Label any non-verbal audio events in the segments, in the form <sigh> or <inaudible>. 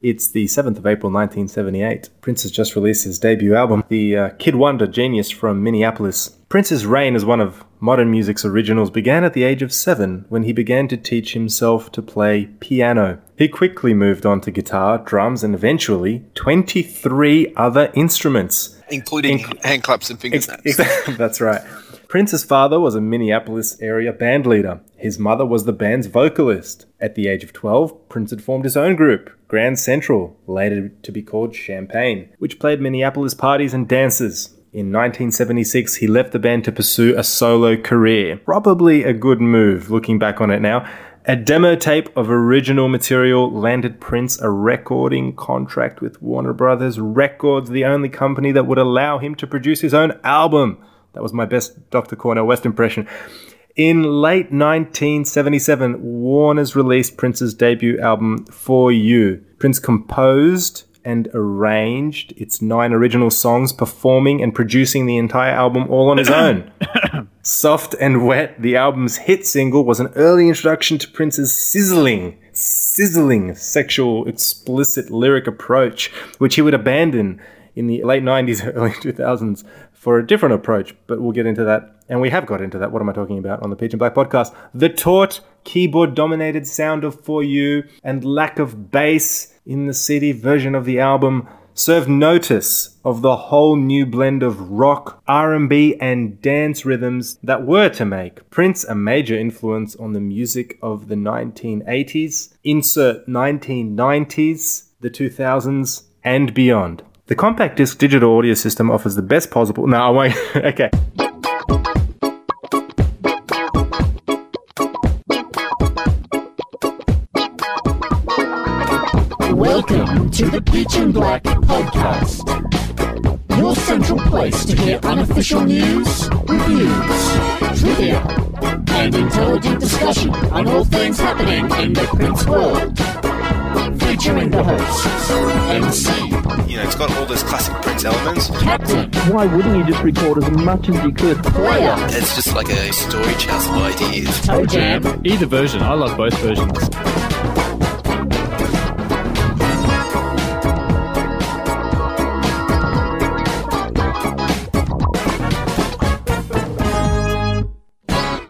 It's the 7th of April 1978. Prince has just released his debut album, The uh, Kid Wonder Genius from Minneapolis. Prince's reign as one of modern music's originals began at the age of seven when he began to teach himself to play piano. He quickly moved on to guitar, drums, and eventually 23 other instruments. Including Inc- hand claps and finger snaps. ex- <laughs> That's right. Prince's father was a Minneapolis area band leader. His mother was the band's vocalist. At the age of 12, Prince had formed his own group, Grand Central, later to be called Champagne, which played Minneapolis parties and dances. In 1976, he left the band to pursue a solo career. Probably a good move, looking back on it now. A demo tape of original material landed Prince a recording contract with Warner Brothers Records, the only company that would allow him to produce his own album. That was my best Dr. Cornel West impression. In late 1977, Warner's released Prince's debut album, For You. Prince composed and arranged its nine original songs, performing and producing the entire album all on his own. <coughs> Soft and Wet, the album's hit single, was an early introduction to Prince's sizzling, sizzling sexual explicit lyric approach, which he would abandon in the late 90s, early 2000s for a different approach, but we'll get into that. And we have got into that. What am I talking about on the Peach and Black podcast? The taut, keyboard dominated sound of For You and lack of bass in the CD version of the album served notice of the whole new blend of rock, R&B and dance rhythms that were to make Prince a major influence on the music of the 1980s, insert 1990s, the 2000s and beyond. The compact disc digital audio system offers the best possible. No, I won't. <laughs> okay. Welcome to the Peach and Black Podcast. Your central place to hear unofficial news, reviews, trivia, and intelligent discussion on all things happening in the Prince world. Featuring the hosts, MC, You know, it's got all those classic Prince elements. Captain, why wouldn't you just record as much as you could? Player, It's just like a storage chest of ideas. Toe Jam, Either version. I love both versions.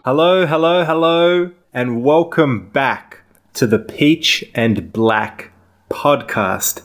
Hello, hello, hello, and welcome back to the Peach and Black podcast.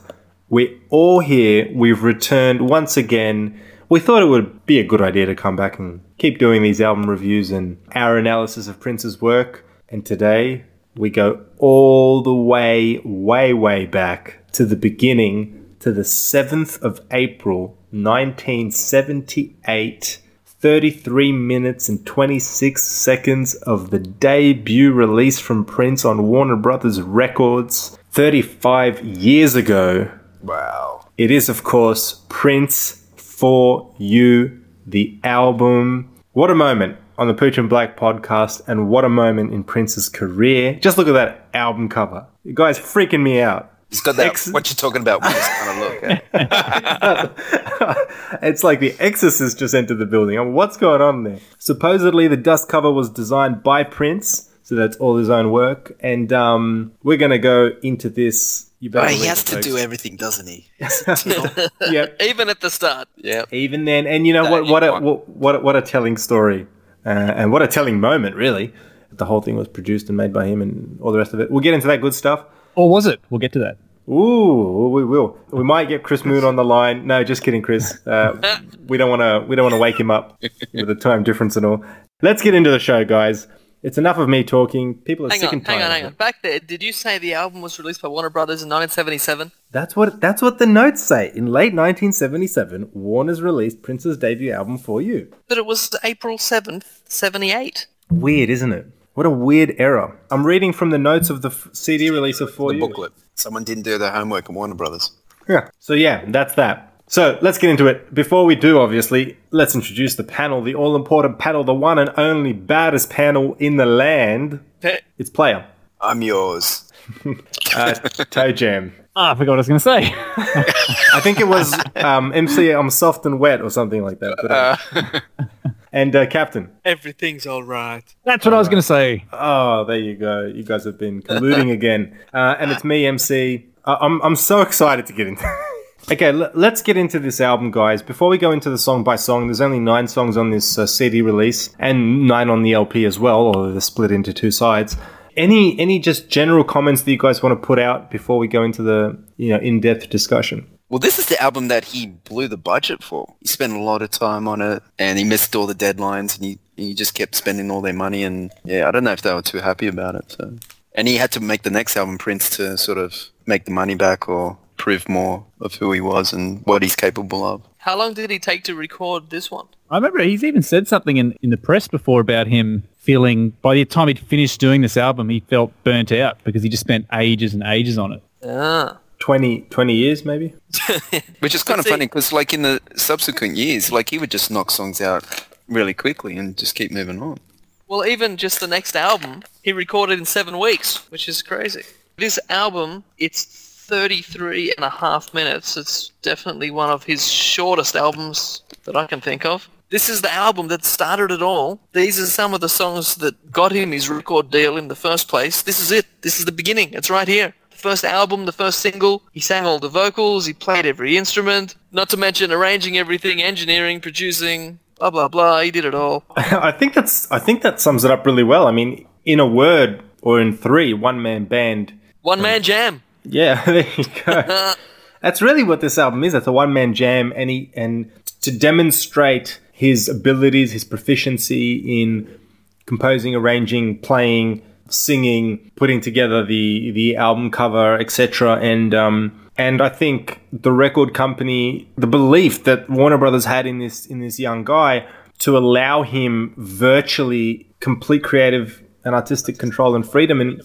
We're all here. We've returned once again. We thought it would be a good idea to come back and keep doing these album reviews and our analysis of Prince's work. And today we go all the way, way, way back to the beginning, to the 7th of April, 1978. 33 minutes and 26 seconds of the debut release from Prince on Warner Brothers Records 35 years ago. Wow. It is, of course, Prince for You, the album. What a moment on the Pooch and Black podcast, and what a moment in Prince's career. Just look at that album cover. You guys freaking me out. It's got that, Ex- what you're talking about, with this kind of look. eh? <laughs> it's like the Exorcist just entered the building. I mean, what's going on there? Supposedly, the dust cover was designed by Prince, so that's all his own work. And um, we're gonna go into this. You better Well, he has it, to folks. do everything, doesn't he? <laughs> Yep. Even at the start. yeah. Even then, and you know what? What a what, what a, what a telling story, uh, and what a telling moment, really. The whole thing was produced and made by him, and all the rest of it. We'll get into that good stuff. Or was it? We'll get to that. Ooh, we will. We might get Chris Moon on the line. No, just kidding, Chris. Uh, <laughs> we don't want to. We don't want to wake him up with the time difference and all. Let's get into the show, guys. It's enough of me talking. People are Hang sick on, and tired. hang on, of hang on. Back there, did you say the album was released by Warner Brothers in 1977? That's what. That's what the notes say. In late 1977, Warner's released Prince's debut album for you. But it was April 7th, 78. Weird, isn't it? What a weird error. I'm reading from the notes of the f- CD release of For The You. booklet. Someone didn't do their homework at Warner Brothers. Yeah. So yeah, that's that. So let's get into it. Before we do, obviously, let's introduce the panel, the all-important panel, the one and only baddest panel in the land. It's Player, I'm yours. uh, Toe Jam. <laughs> Ah, I forgot what I was going to say. <laughs> I think it was um, MC. I'm soft and wet or something like that. But, uh, <laughs> and uh, Captain. Everything's alright. That's what I was going to say. Oh, there you go. You guys have been colluding again. <laughs> Uh, and it's me, MC. I- I'm I'm so excited to get into. <laughs> okay, l- let's get into this album, guys. Before we go into the song by song, there's only nine songs on this uh, CD release and nine on the LP as well, although they're split into two sides. Any any just general comments that you guys want to put out before we go into the you know in depth discussion? Well, this is the album that he blew the budget for. He spent a lot of time on it, and he missed all the deadlines, and he, he just kept spending all their money. And yeah, I don't know if they were too happy about it. So, and he had to make the next album, Prince, to sort of make the money back or prove more of who he was and what he's capable of. How long did he take to record this one? I remember he's even said something in, in the press before about him feeling by the time he'd finished doing this album, he felt burnt out because he just spent ages and ages on it. Ah. 20, 20 years maybe. <laughs> Which is kind of funny because, like, in the subsequent years, like, he would just knock songs out really quickly and just keep moving on. Well, even just the next album, he recorded in seven weeks, which is crazy. This album, it's 33 and a half minutes. It's definitely one of his shortest albums that I can think of. This is the album that started it all. These are some of the songs that got him his record deal in the first place. This is it. This is the beginning. It's right here. First album, the first single. He sang all the vocals. He played every instrument. Not to mention arranging everything, engineering, producing, blah blah blah. He did it all. <laughs> I think that's I think that sums it up really well. I mean, in a word or in three, one man band. One man jam. Yeah, <laughs> there you go. <laughs> That's really what this album is. It's a one man jam, and he and to demonstrate his abilities, his proficiency in composing, arranging, playing, singing, putting together the the album cover, etc. And um, and I think the record company, the belief that Warner Brothers had in this in this young guy to allow him virtually complete creative and artistic control and freedom, and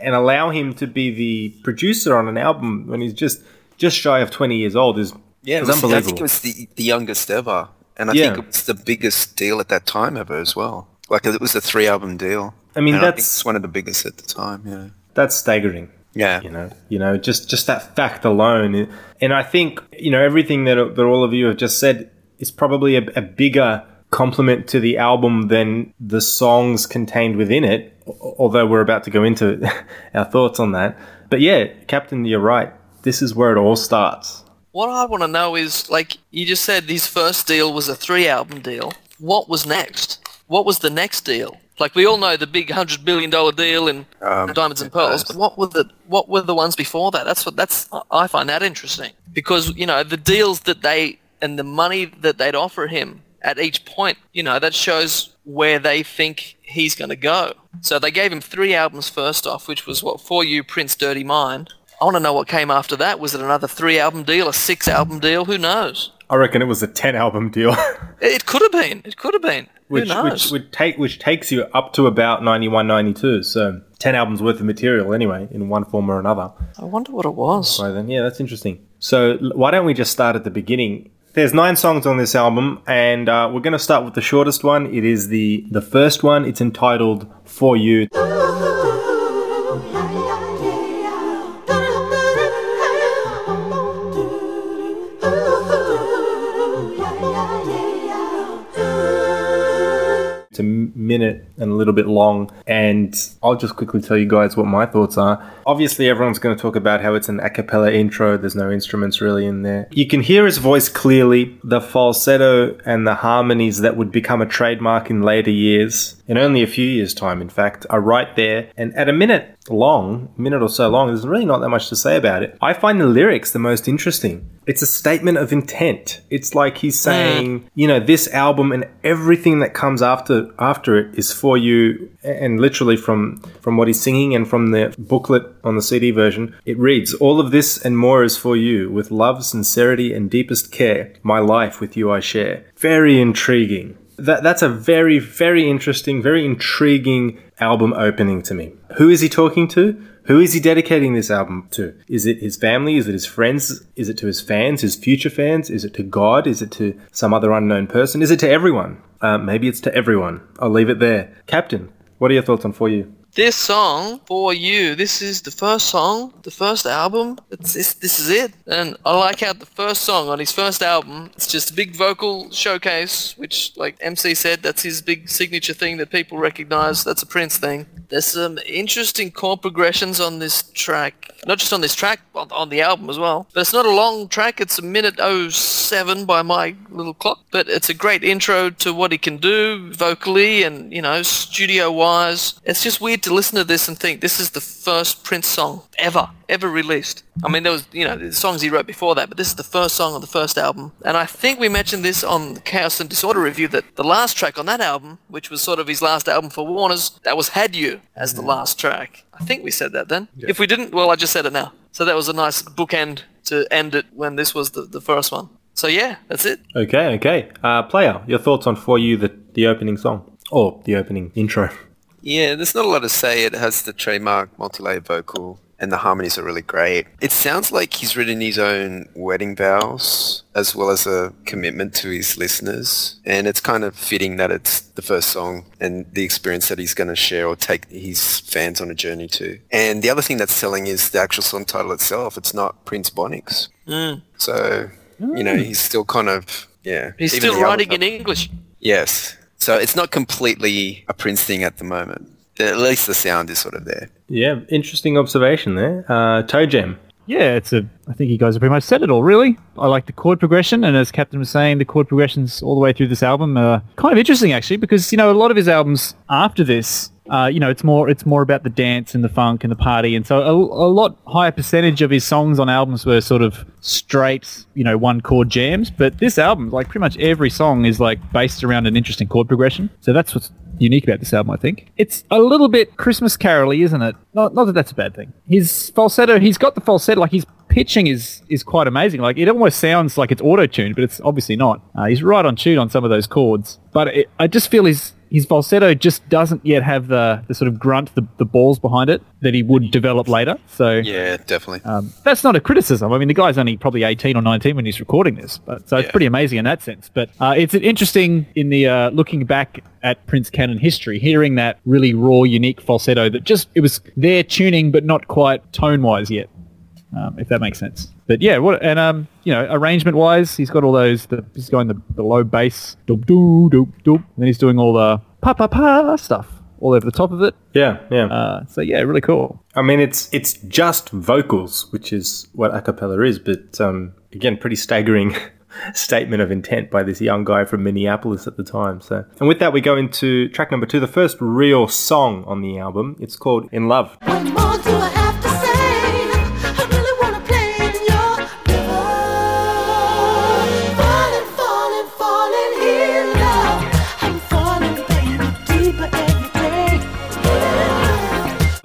and allow him to be the producer on an album when he's just just shy of twenty years old is Yeah, it is was, I think unbelievable. it was the, the youngest ever. And I Yeah. think it was the biggest deal at that time ever as well. Like, it was a three album deal. I mean, And I think that's- it's one of the biggest at the time, yeah. That's staggering. Yeah. you know you know just just that fact alone and i think you know everything that, that all of you have just said is probably a, a bigger compliment to the album than the songs contained within it although we're about to go into <laughs> our thoughts on that but yeah captain you're right this is where it all starts What I want to know is, like, you just said his first deal was a three album deal. What was next? What was the next deal? Like, we all know the big hundred billion dollar deal in Um, Diamonds and Pearls, but what were the what were the ones before that? That's what that's I find that interesting because you know the deals that they and the money that they'd offer him at each point, you know, that shows where they think he's going to go. So they gave him three albums first off, which was what For You, Prince, Dirty Mind. I want to know what came after that. Was it another three album deal, a six album deal? Who knows? i reckon it was a 10 album deal <laughs> It could have been. It could have been. Which Who knows? which would take which takes you up to about 91 92 so 10 albums worth of material anyway in one form or another I wonder what it was. So then, yeah, that's interesting. So why don't we just start at the beginning? There's nine songs on this album, and uh, we're going to start with the shortest one. It is the the first one. It's entitled "For You." <laughs> minute and a little bit long, and I'll just quickly tell you guys what my thoughts are. Obviously, everyone's going to talk about how it's an a cappella intro, there's no instruments really in there. You can hear his voice clearly, the falsetto and the harmonies that would become a trademark in later years, in only a few years' time, in fact, are right there. And at a minute long, minute or so long, there's really not that much to say about it. I find the lyrics the most interesting. It's a statement of intent. It's like he's saying, you know, this album and everything that comes after after it is for you. And literally from from what he's singing and from the booklet on the CD version, it reads, "All of this and more is for you. With love, sincerity, and deepest care, my life with you I share." Very intriguing. That that's a very very interesting, very intriguing album opening to me. Who is he talking to? Who is he dedicating this album to? Is it his family? Is it his friends? Is it to his fans, his future fans? Is it to God? Is it to some other unknown person? Is it to everyone? Uh, maybe it's to everyone. I'll leave it there. Captain, what are your thoughts on For You? This song for you. This is the first song, the first album. It's this. This is it. And I like how the first song on his first album. It's just a big vocal showcase, which, like MC said, that's his big signature thing that people recognize. That's a Prince thing. There's some interesting chord progressions on this track. Not just on this track, on, on the album as well. But it's not a long track. It's a minute 07 by my little clock. But it's a great intro to what he can do vocally and, you know, studio wise. It's just weird to listen to this and think this is the first Prince song ever, ever released. I mean, there was, you know, the songs he wrote before that, but this is the first song on the first album. And I think we mentioned this on the Chaos and Disorder review that the last track on that album, which was sort of his last album for Warner's, that was Had You as the last track. I think we said that then. If we didn't, well, I just said it now. So that was a nice bookend to end it when this was the, the first one. So yeah, that's it. Okay, okay. Uh, player, your thoughts on For You, the, the opening song? Or the opening intro? Yeah, there's not a lot to say. It has the trademark multi-layered vocal and the harmonies are really great. It sounds like he's written his own wedding vows as well as a commitment to his listeners. And it's kind of fitting that it's the first song and the experience that he's going to share or take his fans on a journey to. And the other thing that's telling is the actual song title itself. It's not Prince Bonix. Mm. So, you know, he's still kind of, yeah. He's still writing album- in English. Yes. So it's not completely a Prince thing at the moment. At least the sound is sort of there. Yeah, interesting observation there. Uh, Toe Jam. Yeah, it's a. I think you guys have pretty much said it all. Really, I like the chord progression, and as Captain was saying, the chord progressions all the way through this album are kind of interesting actually, because you know a lot of his albums after this, uh, you know, it's more it's more about the dance and the funk and the party, and so a, a lot higher percentage of his songs on albums were sort of straight, you know, one chord jams. But this album, like pretty much every song, is like based around an interesting chord progression. So that's what's unique about this album, I think. It's a little bit Christmas caroly, isn't it? Not, not that that's a bad thing. His falsetto, he's got the falsetto, like his pitching is is quite amazing. Like it almost sounds like it's auto tuned, but it's obviously not. Uh, he's right on tune on some of those chords, but it, I just feel his his falsetto just doesn't yet have the, the sort of grunt, the, the balls behind it that he would develop later. So Yeah, definitely. um, that's not a criticism. I mean, the guy's only probably 18 or 19 when he's recording this, but so it's Yeah. pretty amazing in that sense. But uh, it's interesting in the uh, looking back at Prince canon history, hearing that really raw, unique falsetto that just it was there tuning, but not quite tone wise yet. Um, if that makes sense. But yeah, what and um, you know, arrangement wise, he's got all those. The, he's going the, the low bass, doop doop doop doop, and then he's doing all the pa pa pa stuff all over the top of it. Yeah, yeah. Uh, so yeah, really cool. I mean, it's it's just vocals, which is what a cappella is, but um, again, pretty staggering <laughs> statement of intent by this young guy from Minneapolis at the time. So, and with that, we go into track number two, the first real song on the album. It's called "In Love."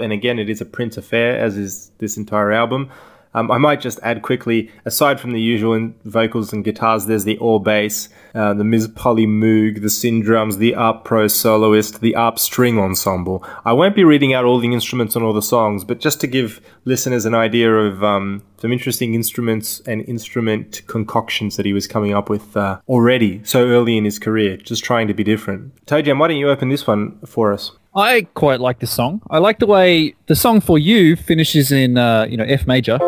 And again, it is a Prince affair, as is this entire album. Um, I might just add quickly, aside from the usual in- vocals and guitars, there's the all bass, uh, the Ms. Polymoog, the Syndrums, the ARP Pro soloist, the ARP string ensemble. I won't be reading out all the instruments on all the songs, but just to give listeners an idea of um, some interesting instruments and instrument concoctions that he was coming up with uh, already so early in his career, just trying to be different. Toe Jam, why don't you open this one for us? I quite like this song. I like the way the song for you finishes in uh, you know F major.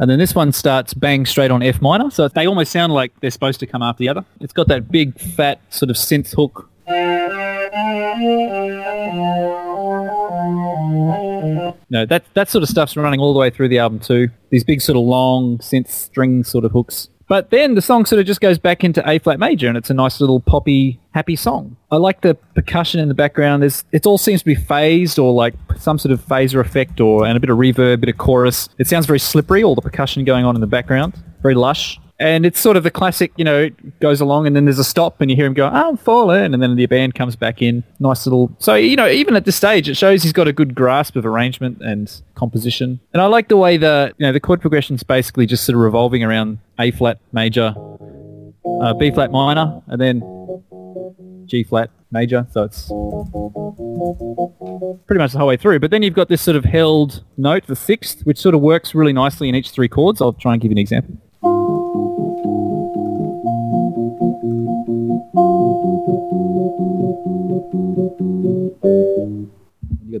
And then this one starts bang straight on F minor, so they almost sound like they're supposed to come after the other. It's got that big fat sort of synth hook. No, that that sort of stuff's running all the way through the album too. These big sort of long synth string sort of hooks. But then the song sort of just goes back into A flat major, and it's a nice little poppy, happy song. I like the percussion in the background. There's it all seems to be phased or like some sort of phaser effect, or and a bit of reverb, a bit of chorus. It sounds very slippery. All the percussion going on in the background, very lush. And it's sort of the classic, you know, it goes along and then there's a stop and you hear him go, I'm falling. And then the band comes back in. Nice little. So, you know, even at this stage, it shows he's got a good grasp of arrangement and composition. And I like the way the, you know, the chord progression's basically just sort of revolving around A flat major, uh, B flat minor, and then G flat major. So it's pretty much the whole way through. But then you've got this sort of held note, the sixth, which sort of works really nicely in each three chords. I'll try and give you an example.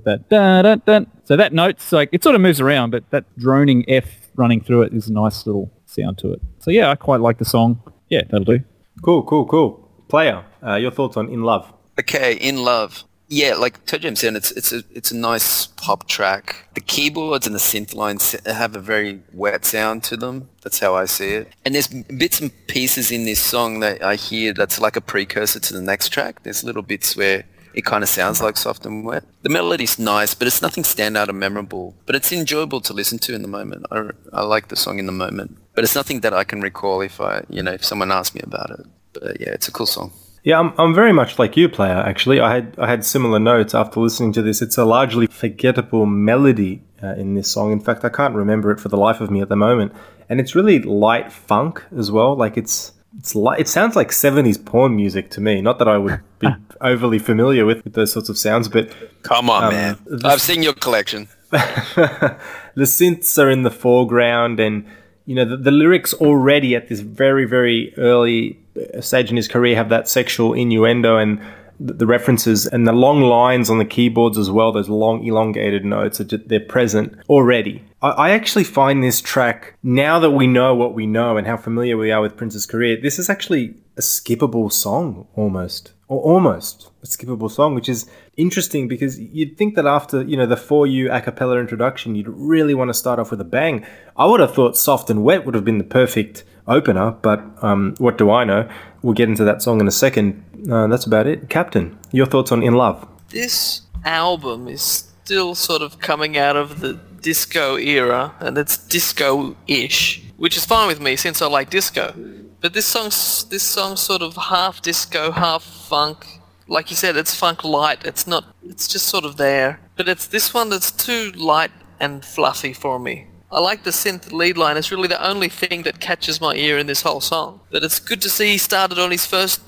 That da da da. So that note's like it sort of moves around, but that droning F running through it is a nice little sound to it. So yeah, I quite like the song. Yeah, that'll do. Cool, cool, cool. Player, uh, your thoughts on In Love? Okay, in love. Yeah, like Toe Jam said, it's it's a it's a nice pop track. The keyboards and the synth lines have a very wet sound to them. That's how I see it. And there's bits and pieces in this song that I hear that's like a precursor to the next track. There's little bits where it kind of sounds like soft and wet. The melody's nice, but it's nothing standout or memorable. But it's enjoyable to listen to in the moment. I, I like the song in the moment, but it's nothing that I can recall if I you know if someone asked me about it. But yeah, it's a cool song. Yeah, I'm, I'm very much like you, player. Actually, I had I had similar notes after listening to this. It's a largely forgettable melody uh, in this song. In fact, I can't remember it for the life of me at the moment. And it's really light funk as well. Like it's it's light. It sounds like 70s porn music to me. Not that I would be <laughs> overly familiar with, with those sorts of sounds, but Come on, Um, man. this- I've seen your collection. <laughs> the synths are in the foreground and you know the, the lyrics already at this very very early uh, stage in his career have that sexual innuendo and the, references and the long lines on the keyboards as well those long elongated notes are ju- they're present already I, I actually find this track now that we know what we know and how familiar we are with prince's career this is actually a skippable song almost or almost a skippable song, which is interesting because you'd think that after you know the for you a cappella introduction, you'd really want to start off with a bang. I would have thought "Soft and Wet" would have been the perfect opener, but um, what do I know? We'll get into that song in a second. Uh, that's about it. Captain, your thoughts on "In Love"? This album is still sort of coming out of the disco era, and it's disco-ish, which is fine with me since I like disco. But this song's this song's sort of half disco, half funk. Like you said, it's funk light. It's not. It's just sort of there. But it's this one that's too light and fluffy for me. I like the synth lead line. It's really the only thing that catches my ear in this whole song. But it's good to see he started on his first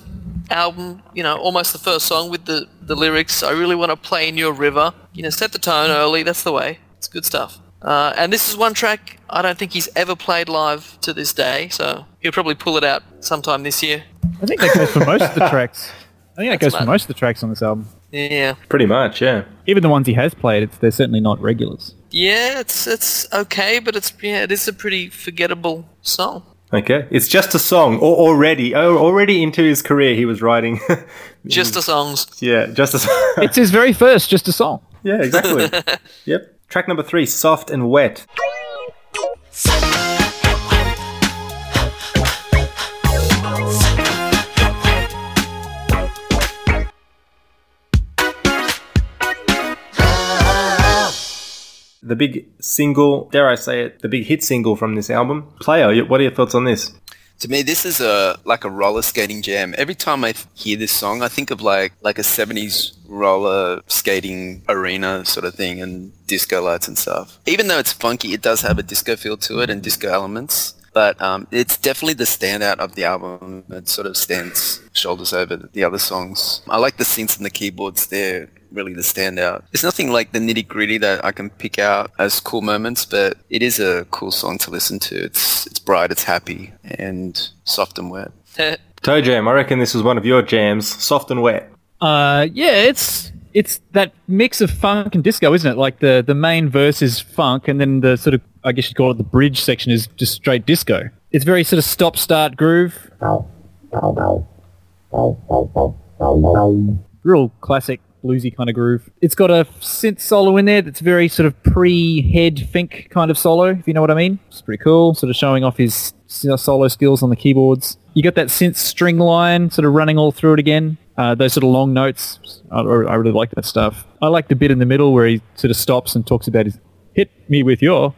album, you know, almost the first song with the, the lyrics, I really want to play in your river. You know, set the tone early, that's the way. It's good stuff. Uh, and this is one track I don't think he's ever played live to this day, so he'll probably pull it out sometime this year. I think that goes for most of the <laughs> tracks. I think that goes for most of the tracks on this album. Yeah. Pretty much, yeah. Even the ones he has played, it's, they're certainly not regulars. Yeah, it's it's okay, but it's yeah, it is a pretty forgettable song. Okay, it's just a song. Or already, oh, already into his career, he was writing. <laughs> Just the songs. yeah, just a song. <laughs> It's his very first, just a song. yeah, exactly. <laughs> yep. Track number three, "Soft and Wet." The big single, dare I say it, the big hit single from this album. Player, what are your thoughts on this? To me, this is a like a roller skating jam. Every time I hear this song, I think of like like a '70s roller skating arena sort of thing and disco lights and stuff. Even though it's funky, it does have a disco feel to it and disco elements. But um, it's definitely the standout of the album. It sort of stands shoulders over the other songs. I like the synths and the keyboards. They're really the standout. There's nothing like the nitty gritty that I can pick out as cool moments, but it is a cool song to listen to. It's it's bright, it's happy, and soft and wet. <laughs> Toe Jam, I reckon this was one of your jams. Soft and wet. Uh, yeah, it's it's that mix of funk and disco, isn't it? Like the the main verse is funk, and then the sort of I guess you'd call it the bridge section is just straight disco. It's very sort of stop start groove. Real classic bluesy kind of groove. It's got a synth solo in there that's very sort of pre-head think kind of solo, if you know what I mean. It's pretty cool, sort of showing off his solo skills on the keyboards. You got that synth string line sort of running all through it again. Uh, those sort of long notes. I, I really like that stuff. I like the bit in the middle where he sort of stops and talks about his hit me with your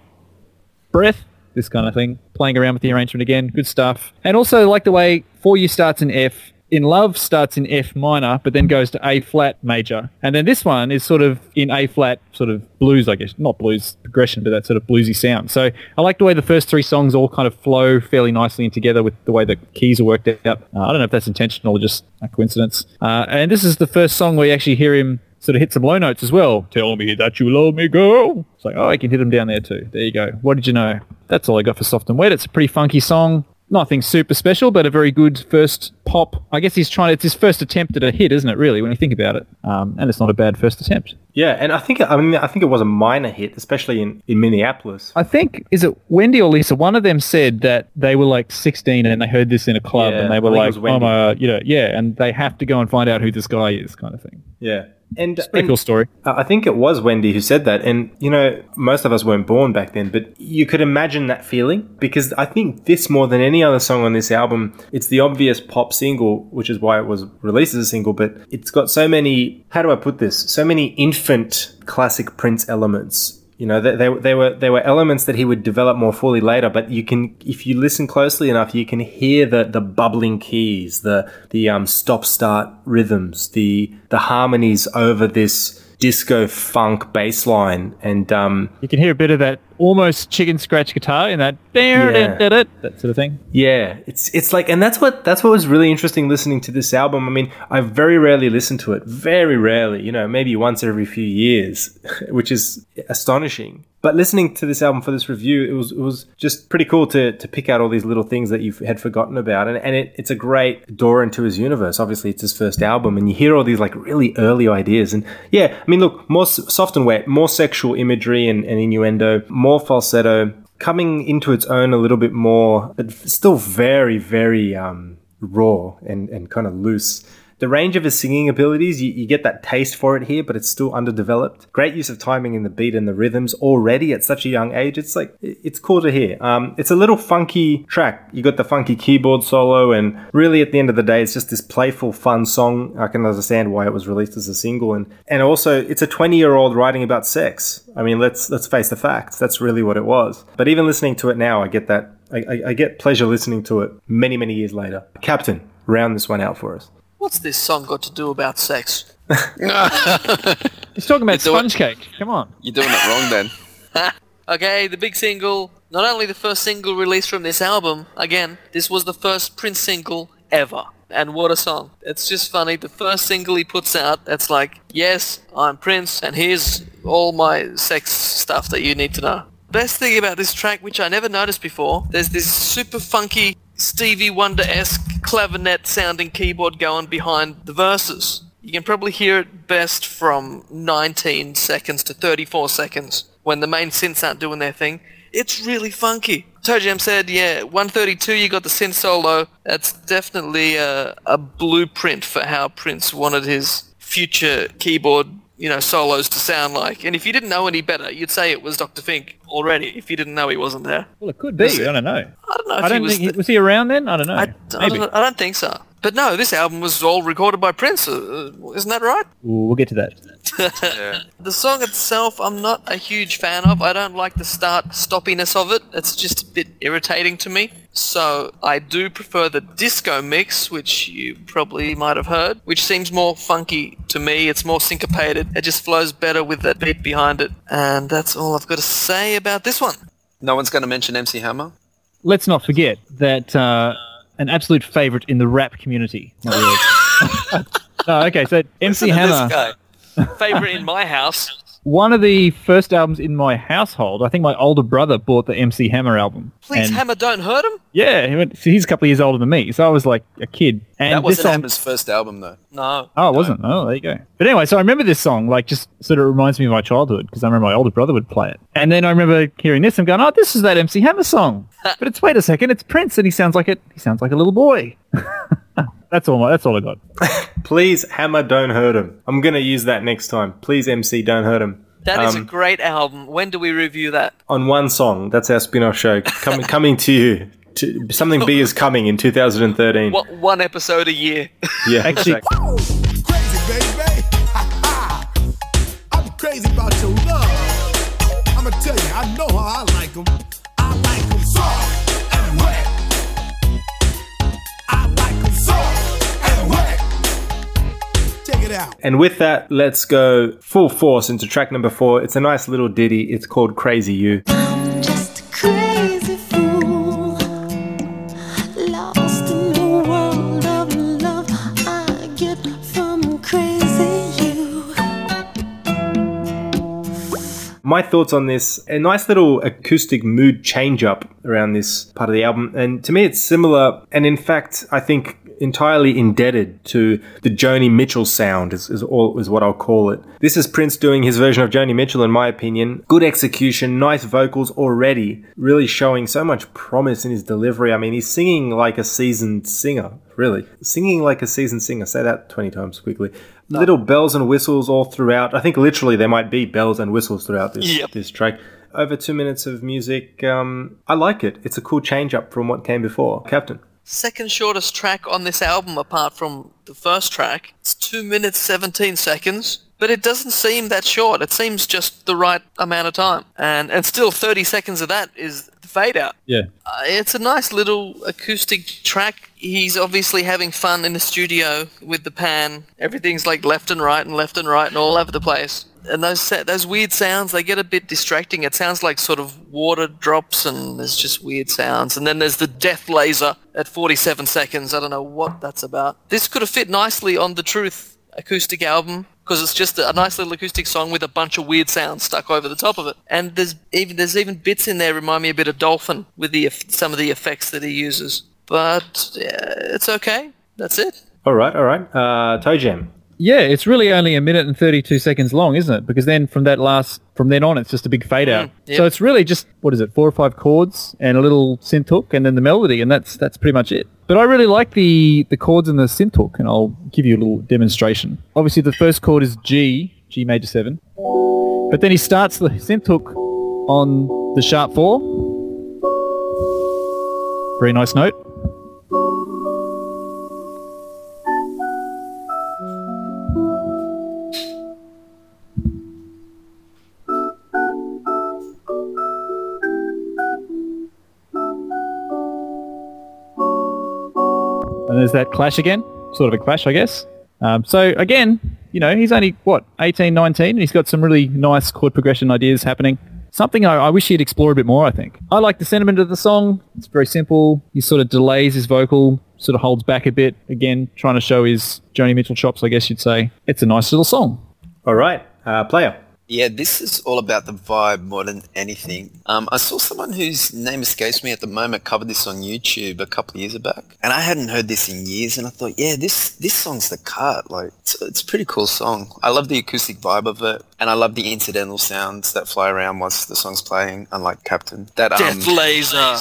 breath, this kind of thing. Playing around with the arrangement again, good stuff. And also like the way For You starts in F, In Love starts in F minor, but then goes to A flat major. And then this one is sort of in A flat sort of blues, I guess. Not blues progression, but that sort of bluesy sound. So I like the way the first three songs all kind of flow fairly nicely in together with the way the keys are worked out. Uh, I don't know if that's intentional or just a coincidence. Uh, and this is the first song where you actually hear him sort of hit some low notes as well. Tell me that you love me, girl. It's like, oh, I can hit them down there too. There you go. What did you know? That's all I got for Soft and Wet. It's a pretty funky song. Nothing super special, but a very good first pop. I guess he's trying. It's his first attempt at a hit, isn't it? Really, when you think about it, um, and it's not a bad first attempt. Yeah, and I think I mean I think it was a minor hit, especially in, in Minneapolis. I think is it Wendy or Lisa? One of them said that they were like 16 and they heard this in a club Yeah, and they were like, was "Oh my, you know, yeah," and they have to go and find out who this guy is, kind of thing. Yeah, and, Pretty and cool story. I I think it was Wendy who said that, and you know most of us weren't born back then, but you could imagine that feeling because I think this more than any other song on this album, it's the obvious pop single, which is why it was released as a single, but it's got so many. How do I put this? So many infant classic Prince elements. You know, they, they, were they were elements that he would develop more fully later. But you can, if you listen closely enough, you can hear the the bubbling keys, the the um, stop start rhythms, the the harmonies over this disco funk bass line, and um, You can hear a bit of that almost chicken scratch guitar in that Yeah. that sort of thing. Yeah, it's it's like, and that's what that's what was really interesting listening to this album. I mean, I very rarely listen to it, very rarely. You know, maybe once every few years, <laughs> which is astonishing. But listening to this album for this review, it was it was just pretty cool to to pick out all these little things that you had forgotten about, and and it, it's a great door into his universe. Obviously, it's his first album, and you hear all these like really early ideas, and yeah, I mean, look, more soft and wet, more sexual imagery and, and innuendo, more falsetto, coming into its own a little bit more, but still very, very um, raw and, and kind of loose. The range of his singing abilities, you, you get that taste for it here, but it's still underdeveloped. Great use of timing in the beat and the rhythms already at such a young age. It's like, it's cool to hear. Um, it's a little funky track. You got the funky keyboard solo, and really at the end of the day, it's just this playful, fun song. I can understand why it was released as a single. And, and also, it's a 20 year old writing about sex. I mean, let's, let's face the facts. That's really what it was. But even listening to it now, I get that. I, I, I get pleasure listening to it many, many years later. Captain, round this one out for us. What's this song got to do about sex? <laughs> He's talking about You do it. sponge cake. Come on. You're doing it wrong then. <laughs> Okay, the big single. Not only the first single released from this album, again, this was the first Prince single ever. And what a song. It's just funny. The first single he puts out, that's like, yes, I'm Prince, and here's all my sex stuff that you need to know. Best thing about this track, which I never noticed before, there's this super funky Stevie Wonder-esque clavinet sounding keyboard going behind the verses. You can probably hear it best from 19 seconds to 34 seconds when the main synths aren't doing their thing. It's really funky. Toe Jam said, yeah, 132, you got the synth solo. That's definitely a, a blueprint for how Prince wanted his future keyboard, you know, solos to sound like. And if you didn't know any better, you'd say it was Dr. Fink already, if you didn't know he wasn't there. Well, it could be. I don't know. I don't know if I don't he was think the- was he around then. I don't know. I, I, Maybe. don't, I don't think so. But no, this album was all recorded by Prince. Uh, isn't that right? We'll get to that. <laughs> The song itself, I'm not a huge fan of. I don't like the start stoppiness of it. It's just a bit irritating to me. So I do prefer the disco mix, which you probably might have heard, which seems more funky to me. It's more syncopated. It just flows better with that beat behind it. And that's all I've got to say about this one. No one's going to mention MC Hammer. Let's not forget that uh, an absolute favorite in the rap community. Not really. no, <laughs> <laughs> oh, okay. So MC Hammer. This guy. <laughs> Favorite in my house. one of the first albums in my household. I think my older brother bought the MC Hammer album. Please, And- Hammer, don't hurt him. Yeah, he went, so he's a couple of years older than me, so I was like a kid. And That wasn't song, Hammer's first album though. No. Oh, it wasn't. Oh, there you go. But anyway, so I remember this song, like, just sort of reminds me of my childhood because I remember my older brother would play it. And then I remember hearing this and going, oh, this is that MC Hammer song. But it's, wait a second, it's Prince and he sounds like it. He sounds like a little boy. <laughs> that's all. My, that's all I got. <laughs> Please, Hammer, don't hurt him. I'm gonna use that next time. Please, MC, don't hurt him. That is Um, a great album. When do we review that? on one song. That's our spin-off show coming <laughs> coming to you. To, something big is coming in 2013. What, one episode a year. Yeah, Actually- exactly. Out. And with that, let's go full force into track number four. It's a nice little ditty. It's called Crazy You. My thoughts on this, a nice little acoustic mood change up around this part of the album. And to me, it's similar. And in fact, I think entirely indebted to the Joni Mitchell sound, is, is, all, is what I'll call it. This is Prince doing his version of Joni Mitchell, in my opinion. Good execution, nice vocals already, really showing so much promise in his delivery. I mean, he's singing like a seasoned singer, really. Singing like a seasoned singer. Say that 20 times quickly. Little bells and whistles all throughout. I think literally there might be bells and whistles throughout this, Yep. this track. Over two minutes of music. Um, I like it. It's a cool change up from what came before. Captain. Second shortest track on this album, apart from the first track. It's two minutes seventeen seconds, but it doesn't seem that short. It seems just the right amount of time, and and still thirty seconds of that is fade out. Yeah. Uh, it's a nice little acoustic track. He's obviously having fun in the studio with the pan. Everything's like left and right and left and right and all over the place. And those sa- those weird sounds, they get a bit distracting. It sounds like sort of water drops and there's just weird sounds. And then there's the death laser at 47 seconds. I don't know what that's about. This could have fit nicely on the Truth acoustic album because it's just a nice little acoustic song with a bunch of weird sounds stuck over the top of it. And there's even there's even bits in there remind me a bit of Dolphin with the some of the effects that he uses. But yeah, it's okay. That's it. All right, all right. Uh, Toe Jam. Yeah, it's really only a minute and 32 seconds long, isn't it? Because then from that last, from then on, it's just a big fade out. yep. So it's really just, what is it, four or five chords and a little synth hook and then the melody, and that's that's pretty much it. But I really like the, the chords and the synth hook, and I'll give you a little demonstration. Obviously, the first chord is G, G major 7. But then he starts the synth hook on the sharp 4. Very nice note. And there's that clash again, sort of a clash, I guess. Um, so again, you know, he's only, what, 18, 19, and he's got some really nice chord progression ideas happening. Something I, I wish he'd explore a bit more, I think. I like the sentiment of the song. It's very simple. He sort of delays his vocal, sort of holds back a bit. Again, trying to show his Joni Mitchell chops, I guess you'd say. It's a nice little song. All right, uh, player. Yeah, this is all about the vibe more than anything. Um, I saw someone whose name escapes me at the moment covered this on YouTube a couple of years back, and I hadn't heard this in years. And I thought, yeah, this this song's the cut. Like, it's, it's a pretty cool song. I love the acoustic vibe of it, and I love the incidental sounds that fly around whilst the song's playing. Unlike Captain, that um, Death laser.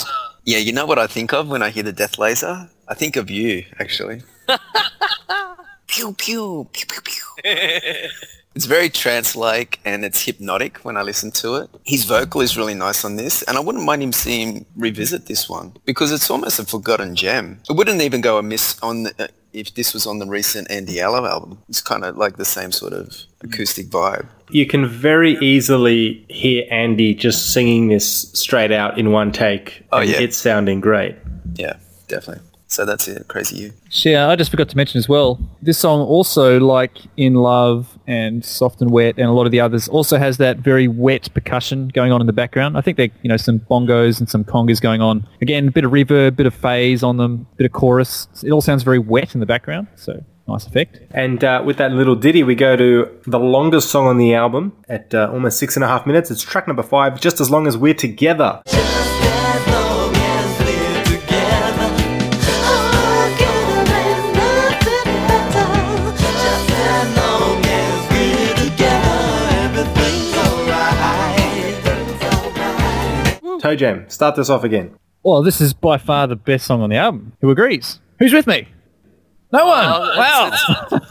yeah, you know what I think of when I hear the death laser? I think of you, actually. <laughs> pew pew pew pew pew. <laughs> It's very trance-like and it's hypnotic when I listen to it. His vocal is really nice on this, and I wouldn't mind him seeing him revisit this one because it's almost a forgotten gem. It wouldn't even go amiss on the, uh, if this was on the recent Andy Allo album. It's kind of like the same sort of acoustic vibe. You can very easily hear Andy just singing this straight out in one take. Oh, and yeah. It's sounding great. Yeah, definitely. So that's it. Crazy You. Yeah, I just forgot to mention as well. This song also, like In Love and Soft and Wet and a lot of the others, also has that very wet percussion going on in the background. I think they, you know, some bongos and some congas going on. Again, a bit of reverb, a bit of phase on them, a bit of chorus. It all sounds very wet in the background, so nice effect. And uh, with that little ditty, we go to the longest song on the album at uh, almost six and a half minutes. It's track number five, just as long as we're together. Toe Jam, start this off again. Well, this is by far the best song on the album. Who agrees? Who's with me? No one. wow. <laughs>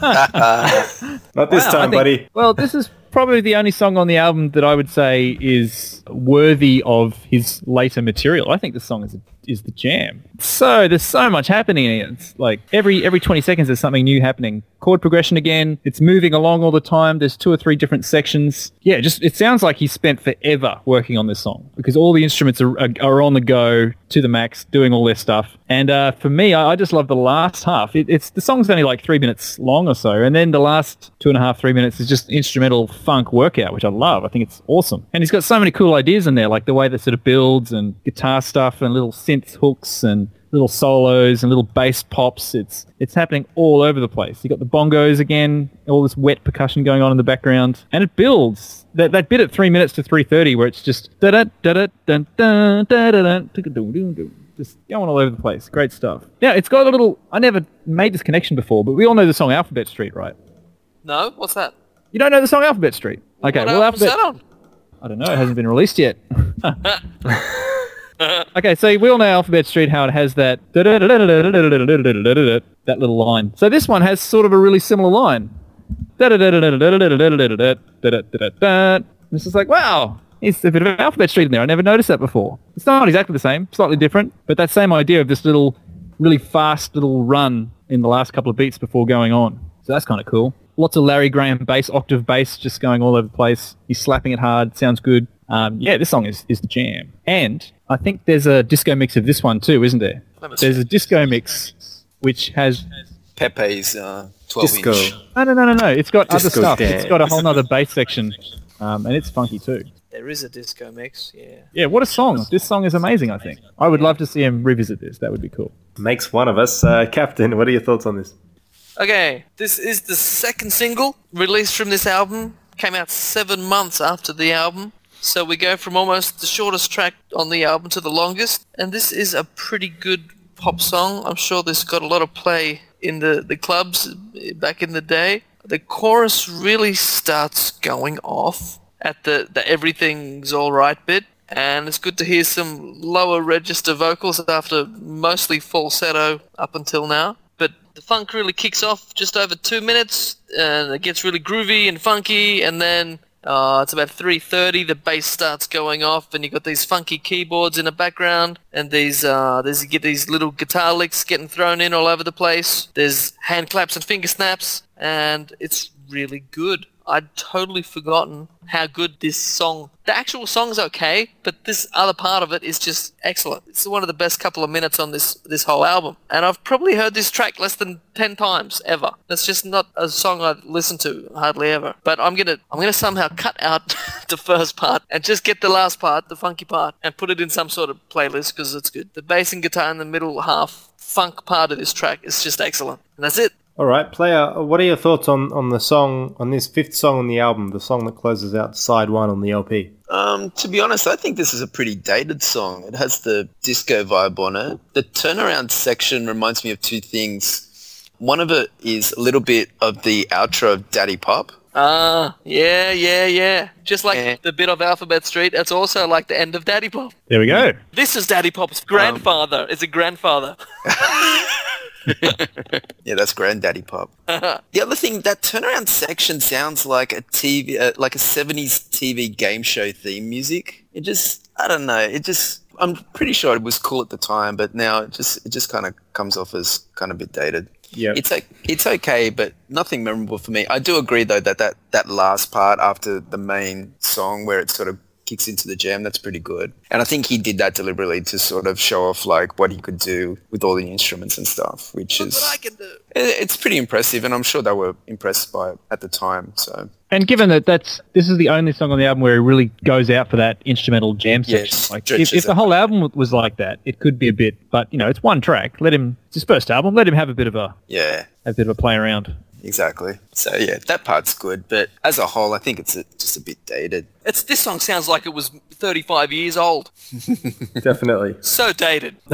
Not this Wow, time, think- buddy. Well, this is probably the only song on the album that I would say is worthy of his later material. I think the song is is the jam. So there's so much happening in it. It's like every every 20 seconds there's something new happening. Chord progression again. It's moving along all the time. There's two or three different sections. Yeah, just it sounds like he spent forever working on this song because all the instruments are, are, are on the go to the max, doing all their stuff. And uh, for me, I, I just love the last half. It, it's the song's only like three minutes long or so, and then the last two and a half, three minutes is just instrumental funk workout, which I love. I think it's awesome, and he's got so many cool ideas in there, like the way that sort of builds and guitar stuff and little synth hooks and little solos and little bass pops. It's it's happening all over the place. You got the bongos again, all this wet percussion going on in the background, and it builds. That, that bit at three minutes to three thirty, where it's just da da da da da da dun, dun, dun. just going all over the place. Great stuff. Now it's got a little. I never made this connection before, but we all know the song Alphabet Street, right? No, what's that? You don't know the song Alphabet Street? Okay, what well, Alphabet. I don't know. It hasn't been released yet. Okay, so we all know Alphabet Street how it has that that little line. So this one has sort of a really similar line. This is like wow. It's a bit of Alphabet Street in there. I never noticed that before. It's not exactly the same, slightly different, but that same idea of this little, really fast little run in the last couple of beats before going on. So that's kind of cool. Lots of Larry Graham bass, octave bass, just going all over the place. He's slapping it hard. Sounds good. Um, yeah, this song is, is the jam. And I think there's a disco mix of this one too, isn't there? There's see. a disco mix which has Pepe's uh, 12 Disco. inch. no, no, no, no, no. It's got other stuff. dance. It's got a whole nother bass section, um, and it's funky too. There is a disco mix. Yeah. Yeah, what a song! This song is amazing. I think I would love to see him revisit this. That would be cool. Makes one of us. Uh, Captain, what are your thoughts on this? Okay, this is the second single released from this album. Came out seven months after the album. So we go from almost the shortest track on the album to the longest. And this is a pretty good pop song. I'm sure this got a lot of play in the, the clubs back in the day. The chorus really starts going off at the, the everything's alright bit. And it's good to hear some lower register vocals after mostly falsetto up until now but the funk really kicks off just over two minutes, and it gets really groovy and funky, and then uh, it's about 3.30, the bass starts going off, and you've got these funky keyboards in the background, and these, uh, there's, you get these little guitar licks getting thrown in all over the place. There's hand claps and finger snaps, and it's really good. I'd totally forgotten how good this song. The actual song's okay, but this other part of it is just excellent. It's one of the best couple of minutes on this this whole album, and I've probably heard this track less than ten times ever. It's just not a song I listen to hardly ever. But I'm gonna I'm gonna somehow cut out <laughs> the first part and just get the last part, the funky part, and put it in some sort of playlist because it's good. The bass and guitar in the middle half funk part of this track is just excellent, and that's it. All right, player. What are your thoughts on, on the song on this fifth song on the album, the song that closes out side one on the LP? Um, to be honest, I think this is a pretty dated song. It has the disco vibe on it. The turnaround section reminds me of two things. One of it is a little bit of the outro of Daddy Pop. Ah, yeah, yeah, yeah. Just like Yeah. the bit of Alphabet Street, it's also like the end of Daddy Pop. There we go. This is Daddy Pop's grandfather. is a grandfather. <laughs> <laughs> Yeah, that's Granddaddy Pop. <laughs> the other thing, that turnaround section sounds like a TV, uh, like a 70s TV game show theme music. It just, I don't know, it just, I'm pretty sure it was cool at the time, but now it just, it just kind of comes off as kind of a bit dated. Yeah. It's like it's okay, but nothing memorable for me. I do agree though that that, that last part after the main song where it sort of kicks into the jam, that's pretty good. And I think he did that deliberately to sort of show off like what he could do with all the instruments and stuff, which Look is what I can do. it- it's pretty impressive, and I'm sure they were impressed by it at the time. So And given that that's this is the only song on the album where he really goes out for that instrumental jam Yes, section. like if, if the whole album was like that, it could be a bit. But you know, it's one track. Let him. It's his first album. Let him have a bit of a yeah, a bit of a play around. Exactly. So yeah, that part's good, but as a whole, I think it's a, just a bit dated. It's this song sounds like it was 35 years old. <laughs> Definitely. So dated. <laughs>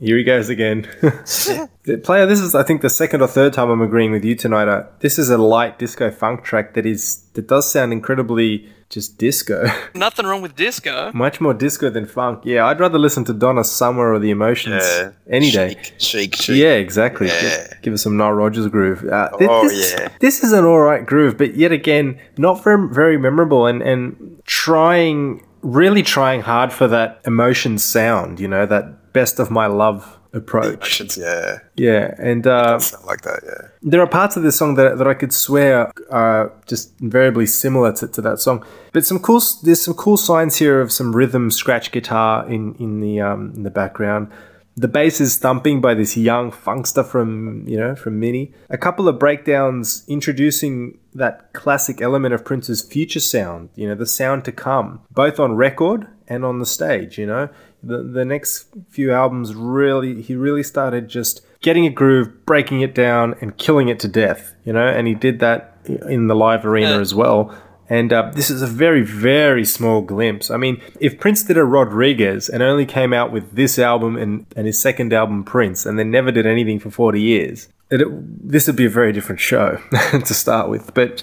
Here he goes again. <laughs> Player, this is I think the second or third time I'm agreeing with you tonight. Uh, this is a light disco funk track that is that does sound incredibly just disco. <laughs> Nothing wrong with disco. Much more disco than funk. Yeah, I'd rather listen to Donna Summer or The Emotions Yeah, any day. Chic, chic, chic. Yeah, exactly. Yeah. Give, give us some Nile Rodgers groove. Uh, thi- Oh, this, yeah. This is an all right groove, but yet again, not very, very memorable and, and trying, really trying hard for that emotion sound, you know, that best of my love approach. Emotions, yeah, Yeah, and uh, like that. Yeah. there are parts of this song that, that I could swear are just invariably similar to, to that song. But some cool, there's some cool signs here of some rhythm scratch guitar in in the um, in the background. The bass is thumping by this young funkster from you know from Mini. A couple of breakdowns introducing that classic element of Prince's future sound. You know the sound to come, both on record and on the stage. You know the the next few albums really he really started just getting a groove, breaking it down, and killing it to death. You know, and he did that in the live arena Yeah. as well. And uh, this is a very, very small glimpse. I mean, if Prince did a Rodriguez and only came out with this album and, and his second album, Prince, and then never did anything for 40 years, it, this would be a very different show <laughs> to start with. But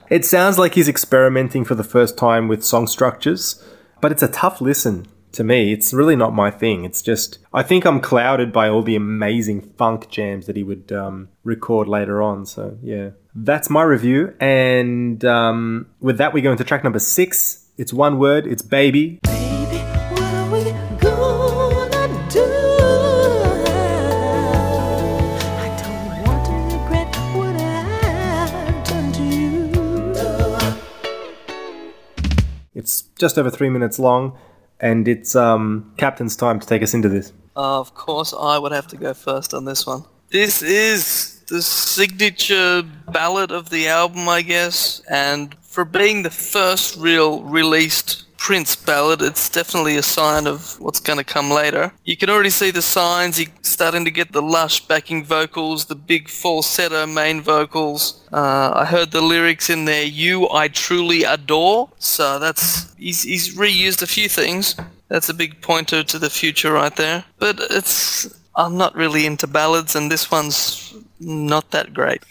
<laughs> it sounds like he's experimenting for the first time with song structures, but it's a tough listen to me. It's really not my thing. It's just, I think I'm clouded by all the amazing funk jams that he would um, record later on. So, yeah, that's my review. And um, with that, we go into track number six. It's one word, it's baby. Baby, what are we gonna do? I don't want to regret what I've done to you. It's just over three minutes long, and it's um, Captain's time to take us into this. Of course, I would have to go first on this one. This is the signature ballad of the album, I guess, and for being the first real released Prince ballad, it's definitely a sign of what's going to come later. You can already see the signs. You're starting to get the lush backing vocals, the big falsetto main vocals. Uh, I heard the lyrics in there, "You I truly adore." So that's he's he's reused a few things. That's a big pointer to the future right there. But it's I'm not really into ballads, and this one's not that great.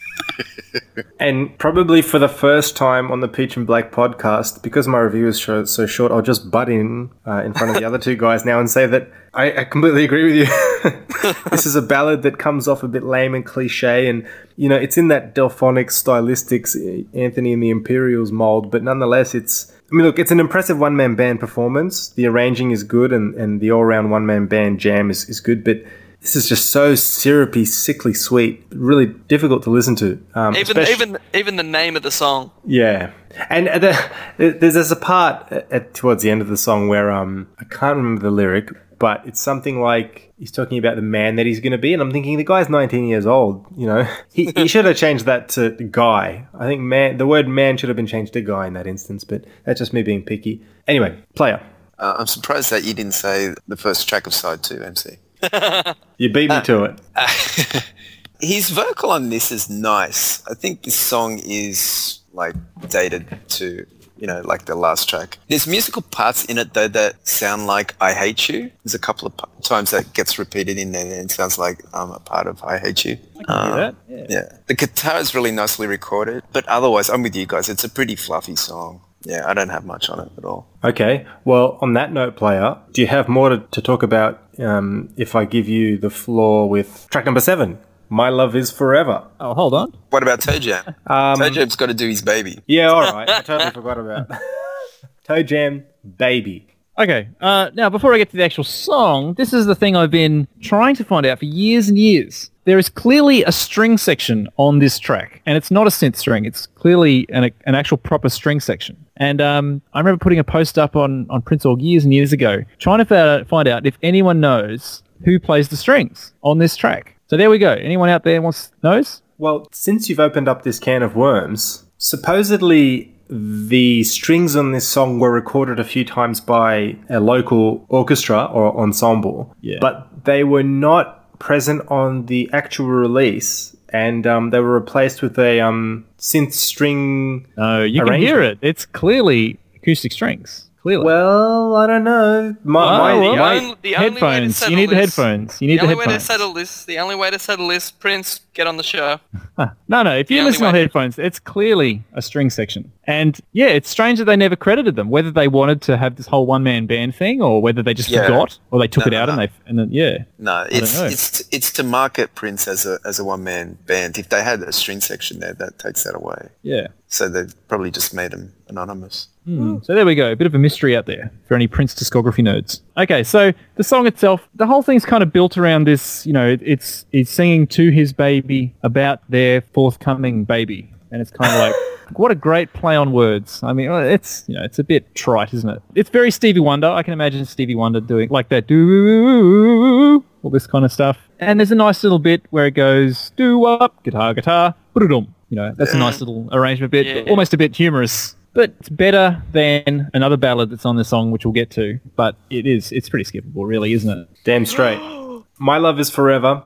And probably for the first time on the Peach and Black podcast, because my review is so, so short, I'll just butt in uh, in front of the other two guys now and say that I, I completely agree with you. <laughs> this is a ballad that comes off a bit lame and cliche, and you know it's in that Delphonic stylistics, uh, Anthony and the Imperials mold, but nonetheless, it's. I mean, look, it's an impressive one man band performance. The arranging is good, and, and the all round one man band jam is, is good, but this is just so syrupy, sickly sweet. Really difficult to listen to. Um, Even especially- even even the name of the song. yeah, and uh, the, there's, there's a part at, at, towards the end of the song where um I can't remember the lyric, but it's something like he's talking about the man that he's going to be, and I'm thinking the guy's 19 years old. You know, <laughs> he, he should have changed that to guy. I think man, the word man should have been changed to guy in that instance, but that's just me being picky. Anyway, player, Uh, I'm surprised that you didn't say the first track of side two, MC. <laughs> you beat me to it. <laughs> His vocal on this is nice. I think this song is like dated to you know like the last track. There's musical parts in it though that sound like "I Hate You." There's a couple of p- times that gets repeated in there and it sounds like um, a part of "I Hate You." Um, that, yeah. yeah, the guitar is really nicely recorded, but otherwise, I'm with you guys. It's a pretty fluffy song. Yeah, I don't have much on it at all. Okay, well, on that note, player, do you have more to, to talk about um, if I give you the floor with track number seven? My love is forever. Oh, hold on. What about Toe Jam? Um, Toe Jam's got to do his baby. Yeah, all right. I totally <laughs> forgot about <laughs> Toe Jam Baby. Okay, uh, now before I get to the actual song, this is the thing I've been trying to find out for years and years. There is clearly a string section on this track, and it's not a synth string. It's clearly an, an actual proper string section. And um, I remember putting a post up on, on Prince Org years and years ago, trying to fa- find out if anyone knows who plays the strings on this track. So there we go. Anyone out there wants knows? Well, since you've opened up this can of worms, supposedly the strings on this song were recorded a few times by a local orchestra or ensemble, Yeah. but they were not present on the actual release, and um, they were replaced with a um, synth string. No, you can hear it. It's clearly acoustic strings. Clearly. Well, I don't know. My, Oh, my, well, The my- only- the only headphones. You need the headphones. You need the the, only way to settle this, the only way to settle this, Prince, get on the show. No, no. If you The only listen on headphones, it's clearly a string section. And yeah, it's strange that they never credited them. Whether they wanted to have this whole one man band thing, or whether they just Yeah. forgot, or they took No, it out no, and no. they and then yeah. No, it's it's it's to market Prince as a as a one man band. If they had a string section there, that takes that away. Yeah. So they probably just made him anonymous. Hmm. So there we go. A bit of a mystery out there for any Prince discography nerds. Okay, so the song itself, the whole thing's kind of built around this. You know, it's it's singing to his baby about their forthcoming baby, and it's kind of like. <laughs> What a great play on words. I mean, it's you know, it's a bit trite, isn't it? It's very Stevie Wonder. I can imagine Stevie Wonder doing like that, do all this kind of stuff. And there's a nice little bit where it goes do up, guitar, guitar. You know, that's a nice little arrangement bit, Yeah. almost a bit humorous but it's better than another ballad that's on the song, which we'll get to. But it is, it's pretty skippable, really, isn't it? Damn straight. <gasps> My love is forever.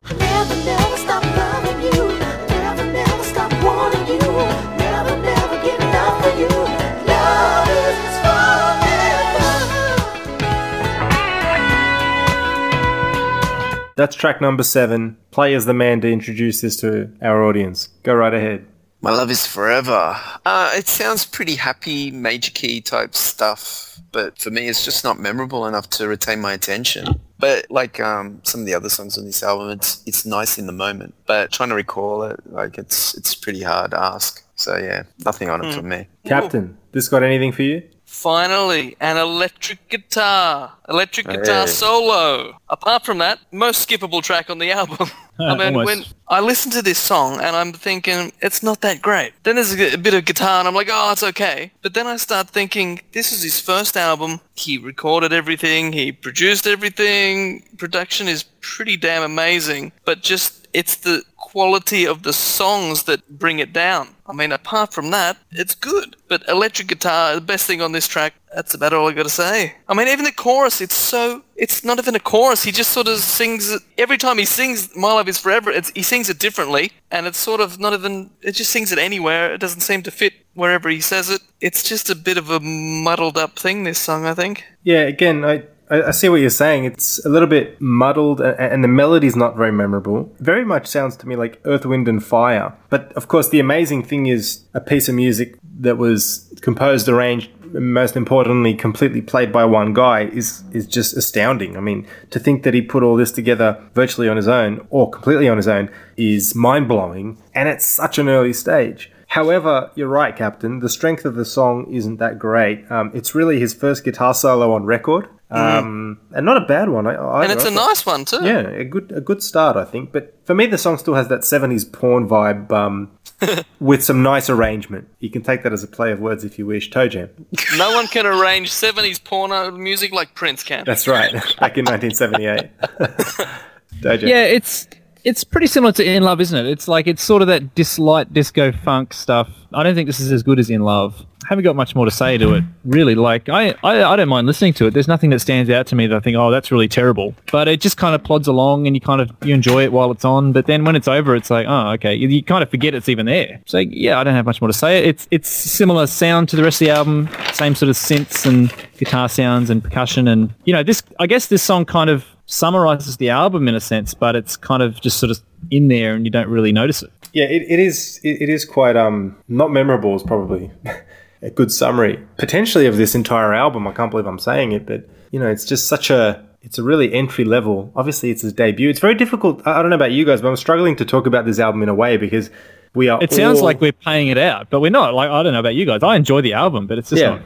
That's track number seven. Play as the man to introduce this to our audience. Go right ahead. My love is forever. Uh, it sounds pretty happy, major key type stuff, but for me, it's just not memorable enough to retain my attention. But like um, some of the other songs on this album, it's it's nice in the moment. But trying to recall it, like it's it's pretty hard to ask. So yeah, nothing on it for me. Captain, this got anything for you? Finally, an electric guitar. Electric guitar Hey. solo. Apart from that, most skippable track on the album. <laughs> I mean, Almost. when I listen to this song and I'm thinking, it's not that great. Then there's a bit of guitar and I'm like, oh, it's okay. But then I start thinking, this is his first album. He recorded everything, he produced everything. Production is pretty damn amazing. But just, it's the quality of the songs that bring it down. I mean, apart from that, it's good. But electric guitar, the best thing on this track, that's about all I gotta say. I mean, even the chorus, it's so. It's not even a chorus. He just sort of sings. Every time he sings My Love Is Forever, he sings it differently. And it's sort of not even. It just sings it anywhere. It doesn't seem to fit wherever he says it. It's just a bit of a muddled up thing, this song, I think. Yeah, again, I, I I see what you're saying. It's a little bit muddled, a- and the melody's not very memorable. Very much sounds to me like Earth, Wind, and Fire. But of course, the amazing thing is a piece of music that was composed, arranged, and most importantly, completely played by one guy is is just astounding. I mean, to think that he put all this together virtually on his own or completely on his own is mind blowing, and at such an early stage. However, you're right, Captain. The strength of the song isn't that great. Um, it's really his first guitar solo on record, um, and not a bad one. I, I, Mm. And it's a nice one, too. yeah, a good a good start, I think. But for me, the song still has that '70s porn vibe um, <laughs> with some nice arrangement. You can take that as a play of words if you wish. Toe Jam. No one can arrange 70s porno music like Prince can. That's right. <laughs> Back in 1978. <laughs> Toe Jam. Yeah, it's it's pretty similar to In Love, isn't it? It's like it's sort of that dislight disco funk stuff. I don't think this is as good as In Love. Haven't got much more to say to it, really. Like I, I, I don't mind listening to it. There's nothing that stands out to me that I think, oh, that's really terrible. But it just kind of plods along, and you kind of you enjoy it while it's on. But then when it's over, it's like, oh, okay. You, you kind of forget it's even there. So yeah, I don't have much more to say. It's it's similar sound to the rest of the album, same sort of synths and guitar sounds and percussion, and you know this. I guess this song kind of summarizes the album in a sense, but it's kind of just sort of in there and you don't really notice it. Yeah, it, it is. It, it is quite um not memorable. Is probably <laughs> a good summary potentially of this entire album. I can't believe I'm saying it, but you know, it's just such a. It's a really entry level. Obviously, it's his debut. It's very difficult. I don't know about you guys, but I'm struggling to talk about this album in a way because we are. It sounds all- like we're paying it out, but we're not. Like I don't know about you guys. I enjoy the album, but it's just Yeah. not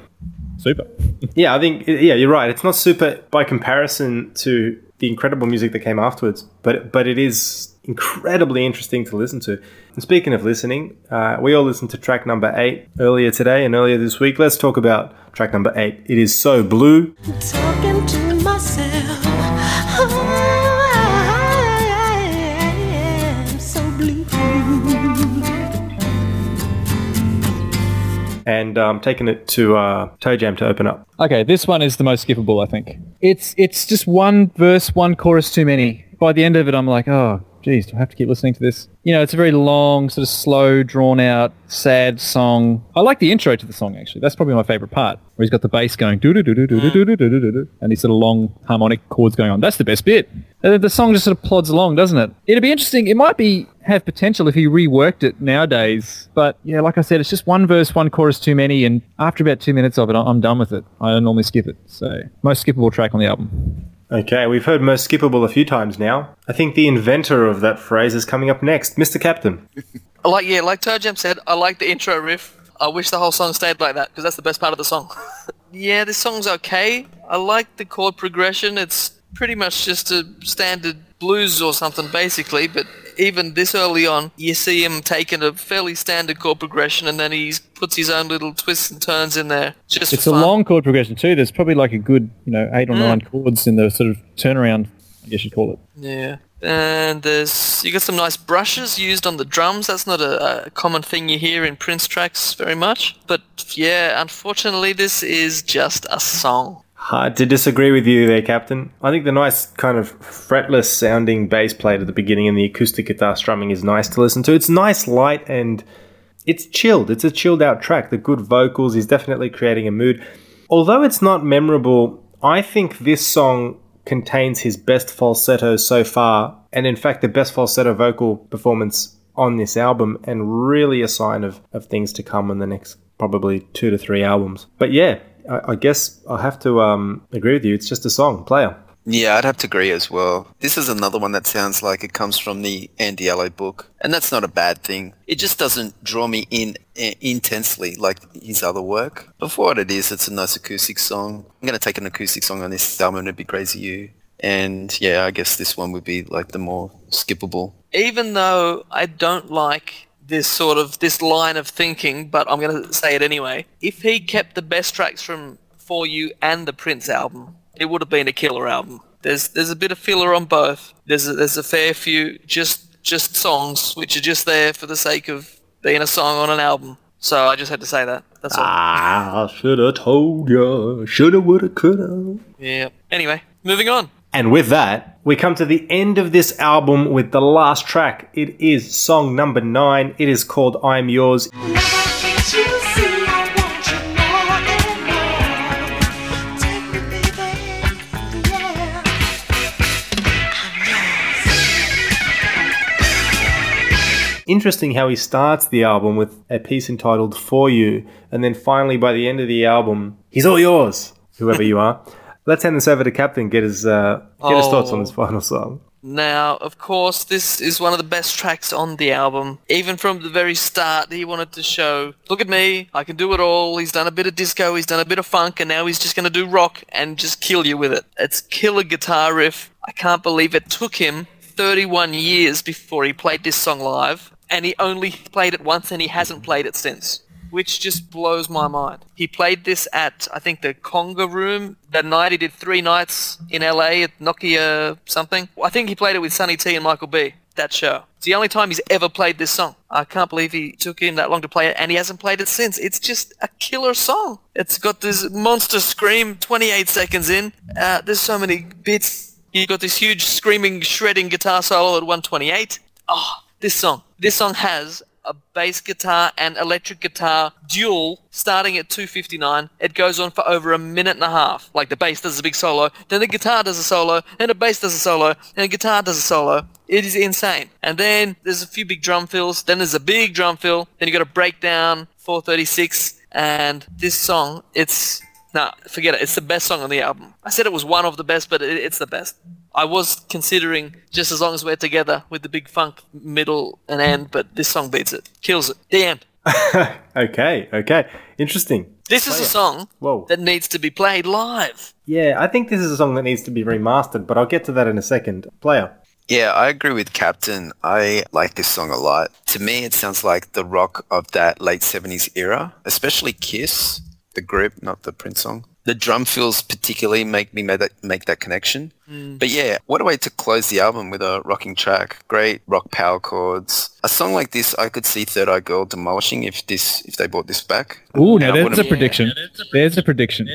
super. <laughs> Yeah, I think yeah, you're right. It's not super by comparison to the incredible music that came afterwards, but but it is incredibly interesting to listen to. And speaking of listening, uh, we all listened to track number eight earlier today and earlier this week. Let's talk about track number eight. It is so blue. talking to myself. Oh, I am so blue. and um, taking it to uh, Toe Jam to open up. Okay, this one is the most skippable, I think. It's it's just one verse, one chorus too many. By the end of it, I'm like, oh, geez, do I have to keep listening to this? You know, it's a very long, sort of slow, drawn out, sad song. I like the intro to the song actually. That's probably my favorite part, where he's got the bass going do do do do do do do do do do, and these sort of long harmonic chords going on. That's the best bit. Uh, The song just sort of plods along, doesn't it? It'd be interesting. It might be have potential if he reworked it nowadays. But yeah, like I said, it's just one verse, one chorus too many, and after about two minutes of it, I'm done with it. I normally skip it. So most skippable track on the album. Okay, we've heard most skippable a few times now. I think the inventor of that phrase is coming up next, Mr. Captain. <laughs> Like yeah, like Jam said, I like the intro riff. I wish the whole song stayed like that because that's the best part of the song. <laughs> yeah, this song's okay. I like the chord progression. It's pretty much just a standard blues or something basically, but even this early on, you see him taking a fairly standard chord progression and then he puts his own little twists and turns in there. Just It's a fun. long chord progression too. There's probably like a good, you know, eight or mm. nine chords in the sort of turnaround, I guess you'd call it. Yeah. And there's you got some nice brushes used on the drums. That's not a, a common thing you hear in Prince tracks very much. But yeah, unfortunately, this is just a song. Hard to disagree with you there, Captain. I think the nice kind of fretless sounding bass played at the beginning and the acoustic guitar strumming is nice to listen to. It's nice, light, and it's chilled. It's a chilled out track. The good vocals is definitely creating a mood. Although it's not memorable, I think this song contains his best falsetto so far, and in fact, the best falsetto vocal performance on this album, and really a sign of, of things to come in the next probably two to three albums. But yeah, I, I guess I have to um, agree with you. It's just a song, player. Yeah, I'd have to agree as well. This is another one that sounds like it comes from the Andy Allo book, and that's not a bad thing. It just doesn't draw me in uh, intensely like his other work. But for what it is, it's a nice acoustic song. I'm gonna take an acoustic song on this album. It'd be Crazy You, and yeah, I guess this one would be like the more skippable. Even though I don't like this sort of this line of thinking, but I'm going to say it anyway. If he kept the best tracks from For You and the Prince album, it would have been a killer album. There's there's a bit of filler on both. There's a, there's a fair few just just songs which are just there for the sake of being a song on an album. So I just had to say that. That's all. I should have told you. Shoulda, woulda, coulda. Yeah. Anyway, moving on. And with that, we come to the end of this album with the last track. It is song number nine. It is called I'm Yours. Interesting how he starts the album with a piece entitled For You, and then finally by the end of the album, he's all yours, whoever you are. <laughs> Let's hand this over to Captain, get his, uh, get his thoughts on this final song. Now, of course, this is one of the best tracks on the album. Even from the very start, he wanted to show, look at me, I can do it all. He's done a bit of disco, he's done a bit of funk, and now he's just going to do rock and just kill you with it. It's killer guitar riff. I can't believe it took him 31 years before he played this song live, and he only played it once and he hasn't played it since. Which just blows my mind. He played this at, I think, the Conga Room. That night he did three nights in LA at Nokia something. I think he played it with Sonny T and Michael B. That show. It's the only time he's ever played this song. I can't believe he took him that long to play it, and he hasn't played it since. It's just a killer song. It's got this monster scream 28 seconds in. Uh, there's so many bits. You got this huge screaming, shredding guitar solo at 128. Oh, this song. This song has a bass guitar and electric guitar duel starting at 259. It goes on for over a minute and a half. Like the bass does a big solo, then the guitar does a solo, and the bass does a solo, and the guitar does a solo. It is insane. And then there's a few big drum fills, then there's a big drum fill, then you got a breakdown, 436, and this song, it's Nah, forget it. It's the best song on the album. I said it was one of the best, but it, it's the best. I was considering just as long as we're together with the big funk middle and end, but this song beats it. Kills it. The end. <laughs> okay, okay. Interesting. This is a song Whoa. that needs to be played live. Yeah, I think this is a song that needs to be remastered, but I'll get to that in a second. Player. Yeah, I agree with Captain. I like this song a lot. To me, it sounds like the rock of that late 70s era, especially Kiss, the group, not the Prince song. The drum fills particularly make me make that, make that connection. Mm. But yeah, what a way to close the album with a rocking track. Great rock power chords. A song like this, I could see Third Eye Girl demolishing if this if they brought this back. Ooh, And now I there's a wouldn't- prediction. There's a prediction.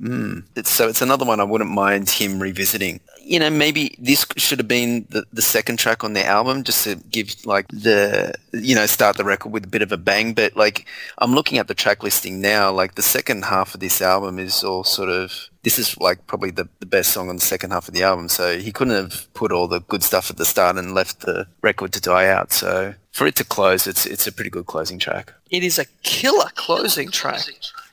Mm. It's, so it's another one I wouldn't mind him revisiting. You know, maybe this should have been the, the second track on the album, just to give like the you know start the record with a bit of a bang. But like I'm looking at the track listing now, like the second half of this album is all sort of this is like probably the, the best song on the second half of the album. So he couldn't have put all the good stuff at the start and left the record to die out. So for it to close, it's it's a pretty good closing track. It is a killer closing track.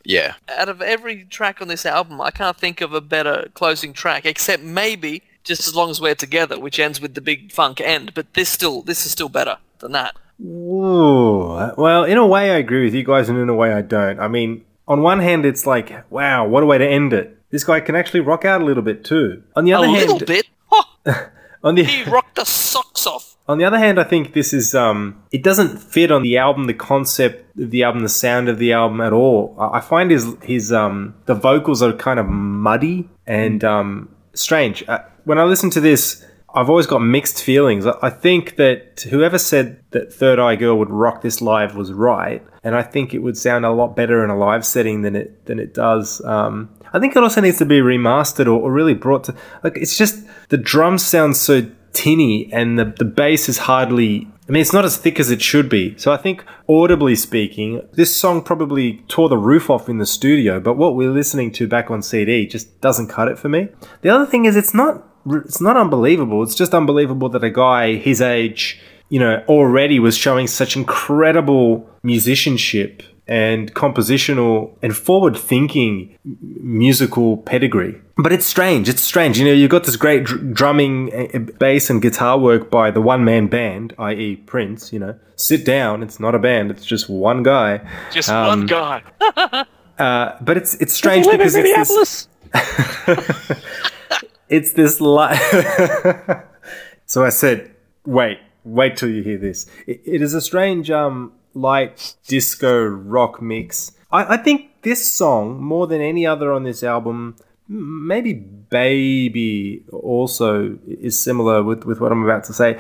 Yeah. Out of every track on this album, I can't think of a better closing track, except maybe just as long as we're together, which ends with the big funk end. But this still, this is still better than that. Ooh, well, in a way, I agree with you guys, and in a way, I don't. I mean, on one hand, it's like, wow, what a way to end it. This guy can actually rock out a little bit too. On the other A other little hand, bit. <laughs> Oh, on the he rocked the socks off. On the other hand, I think this is um, it doesn't fit on the album, the concept of the album, the sound of the album at all. I find his his um, the vocals are kind of muddy and um, strange. Uh, when I listen to this, I've always got mixed feelings. I I think that whoever said that Third Eye Girl would rock this live was right, and I think it would sound a lot better in a live setting than it than it does. Um, I think it also needs to be remastered or, or really brought to like it's just the drums sound so tinny and the, the bass is hardly I mean it's not as thick as it should be. So I think audibly speaking, this song probably tore the roof off in the studio, but what we're listening to back on CD just doesn't cut it for me. The other thing is it's not it's not unbelievable. It's just unbelievable that a guy his age, you know, already was showing such incredible musicianship and compositional and forward thinking musical pedigree. But it's strange. It's strange. You know, you've got this great dr- drumming, bass, and guitar work by the one man band, i.e., Prince. You know, sit down. It's not a band. It's just one guy. Just Um, one guy. <laughs> Uh, but it's it's strange because it's this, <laughs> it's this li- <laughs> so i said wait wait till you hear this it, it is a strange um light disco rock mix. I, I think this song more than any other on this album maybe baby also is similar with, with what i'm about to say.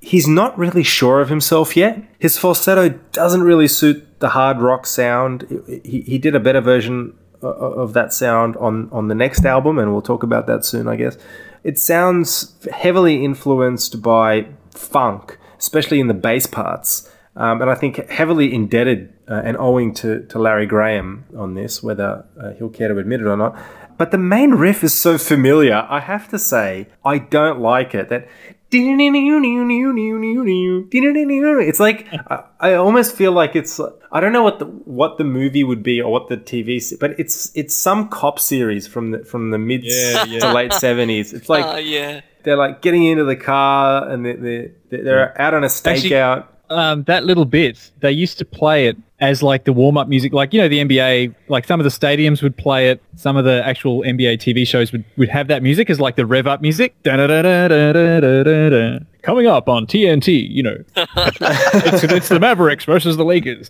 He's not really sure of himself yet. His falsetto doesn't really suit the hard rock sound. He, he did a better version of that sound on on the next album and we'll talk about that soon i guess. It sounds heavily influenced by funk especially in the bass parts um, and i think heavily indebted uh, and owing to, to larry graham on this whether uh, he'll care to admit it or not but the main riff is so familiar i have to say i don't like it that <laughs> it's like I, I almost feel like it's I don't know what the what the movie would be or what the TV se- but it's it's some cop series from the from the mid <laughs> to late seventies. It's like Ah, yeah. they're like getting into the car and they they they're out on a Actually- stakeout. Um, that little bit, they used to play it as like the warm up music. Like, you know, the NBA, like some of the stadiums would play it. Some of the actual NBA TV shows would, would have that music as like the rev up music. Coming up on TNT, you know, it's, it's the Mavericks versus the Lakers.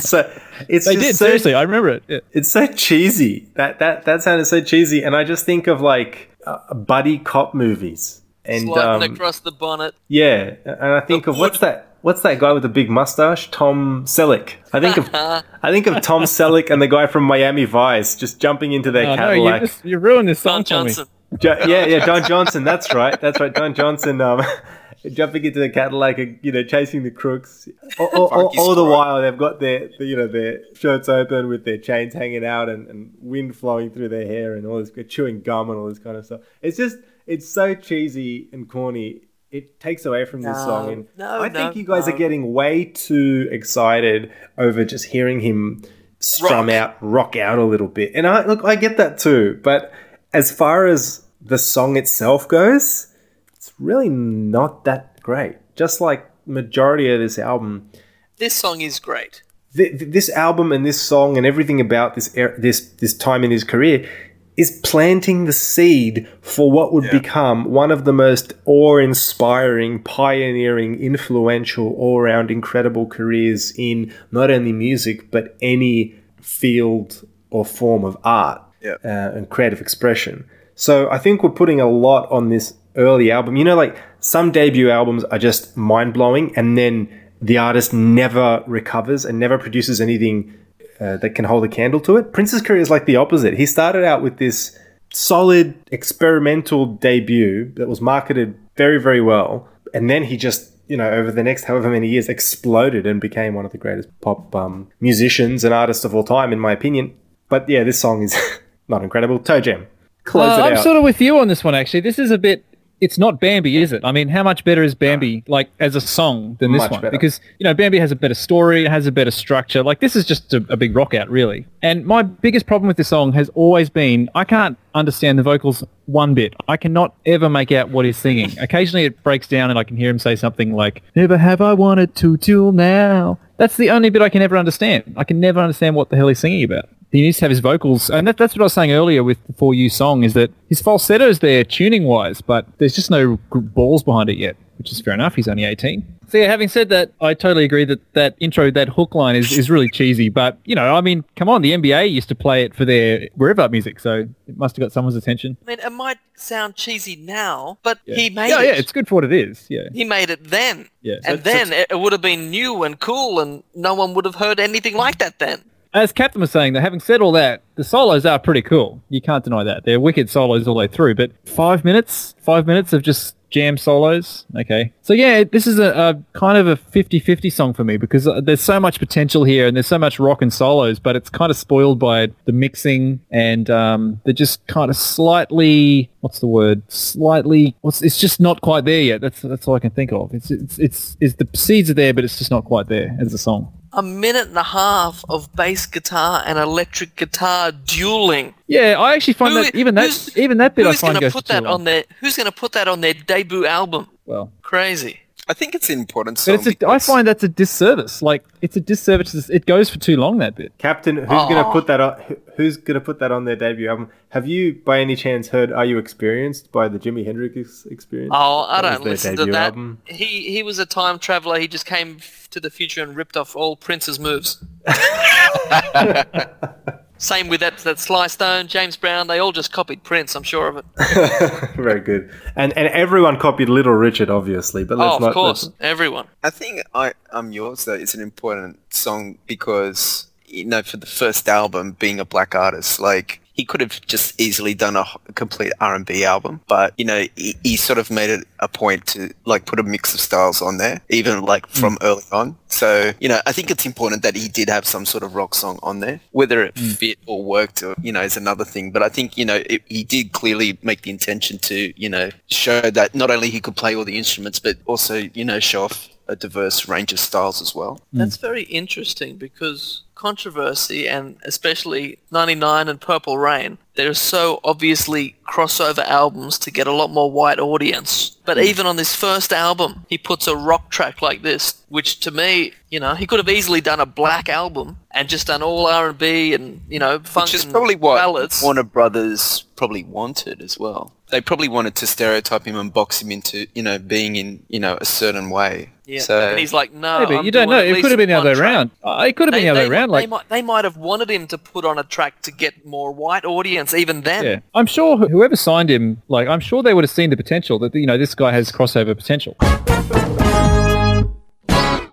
So it's They did, so, seriously. I remember it. Yeah. it's so cheesy. That that that sounded so cheesy, and I just think of like uh, buddy cop movies. And Sliding um, across the bonnet. Yeah, and I think The of what's that? What's that guy with the big mustache? Tom Selleck. I think of <laughs> I think of Tom Selleck and the guy from Miami Vice just jumping into their Oh, no, you, Cadillac. just, you ruined this song Don for me. Johnson. Jo- yeah, yeah, Don Johnson. That's right. That's right. Don Johnson. Um, <laughs> jumping into the Cadillac, and, you know, chasing the crooks. All, all, all, all the while, they've got their, the, you know, their shirts open with their chains hanging out and, and wind flowing through their hair and all this chewing gum and all this kind of stuff. It's just, it's so cheesy and corny. It takes away from this No, song, and no, I think you guys no. are getting way too excited over just hearing him strum Rock. out, rock out a little bit. And I look, I get that too, but as far as the song itself goes, it's really not that great. Just like majority of this album, This song is great. th- this album and this song and everything about this er- this this time in his career is planting the seed for what would become one of the most awe-inspiring, pioneering, influential, all-round incredible careers in not only music but any field or form of art Yeah. uh, and creative expression. So I think we're putting a lot on this early album. You know, like some debut albums are just mind blowing, and then the artist never recovers and never produces anything uh, that can hold a candle to it. Prince's career is like the opposite. He started out with this solid experimental debut that was marketed very, very well, and then he just you know, over the next however many years, exploded and became one of the greatest pop um, musicians and artists of all time, in my opinion. But yeah, this song is <laughs> not incredible. Toe Jam, close Uh, it I'm out. sort of with you on this one, actually. This is a bit. It's not Bambi, is it? I mean, how much better is Bambi, like, as a song than this Much one? better. Because, you know, Bambi has a better story, it has a better structure. Like, this is just a, a big rock out, really. And my biggest problem with this song has always been I can't understand the vocals one bit. I cannot ever make out what he's singing. <laughs> Occasionally it breaks down and I can hear him say something like, Never have I wanted to till now. That's the only bit I can ever understand. I can never understand what the hell he's singing about. He needs to have his vocals, and that, that's what I was saying earlier with the For You song, is that his falsetto's there tuning-wise, but there's just no balls behind it yet, which is fair enough. He's only 18. So yeah, having said that, I totally agree that that intro, that hook line is, is really cheesy, but, you know, I mean, come on, the NBA used to play it for their rev up music, so it must have got someone's attention. I mean, it might sound cheesy now, but he made yeah, it. yeah, it's good for what it is, yeah. He made it then. Yeah. And then it would have been new and cool, and no one would have heard anything like that then. As Captain was saying, though, having said all that, the solos are pretty cool. You can't deny that. They're wicked solos all the way through. But five minutes, five minutes of just jam solos. Okay. So yeah, this is a, a kind of a 50-50 song for me because uh, there's so much potential here and there's so much rock and solos, but it's kind of spoiled by the mixing and um, they're just kind of slightly, what's the word? Slightly, it's just not quite there yet. That's that's all I can think of. It's it's it's, it's the seeds are there, but it's just not quite there as a song. A minute and a half of bass guitar and electric guitar dueling. Yeah, I actually find Who- that even that even that bit I Who's find going to goes put that long. on their Who's going to put that on their debut album? Well, Crazy. I think it's an important song. but it's a, I because- find that's a disservice. Like it's a disservice. It goes for too long. That bit. Captain, who's gonna Oh. put that on? Who's gonna put that on their debut album? Have you, by any chance, heard "Are You Experienced" by the Jimi Hendrix Experience? Oh, I That don't listen to that. album. He he was a time traveler. He just came to the future and ripped off all Prince's moves. <laughs> <laughs> Same with that that Sly Stone, James Brown. They all just copied Prince. I'm sure of it. <laughs> Very good. And and everyone copied Little Richard, obviously. But let's oh, of not. course, let's- everyone. I think I, I'm Yours, though, is an important song because, you know, for the first album, being a black artist, like, he could have just easily done a complete R&B album, but, you know, he, he sort of made it a point to, like, put a mix of styles on there, even, like, hmm. from early on. So, you know, I think it's important that he did have some sort of rock song on there. Whether it hmm. fit or worked, or, you know, is another thing. But I think, you know, it, he did clearly make the intention to, you know, show that not only he could play all the instruments, but also, you know, show off a diverse range of styles as well. Mm. That's very interesting because controversy and especially 99 and Purple Rain, they're so obviously crossover albums to get a lot more white audience. But mm. even on this first album, he puts a rock track like this, which to me, you know, he could have easily done a black album and just done all R&B and, you know, funk Which is and probably what ballads. Warner Brothers probably wanted as well. They probably wanted to stereotype him and box him into, you know, being in, you know, a certain way. yeah. So and he's like, no, maybe I'm you don't know. It could have been the other way around. Uh, It could have been the other way around. they, Like might, they might have wanted him to put on a track to get more white audience even then. Yeah, I'm sure whoever signed him, like, I'm sure they would have seen the potential that you know this guy has crossover potential.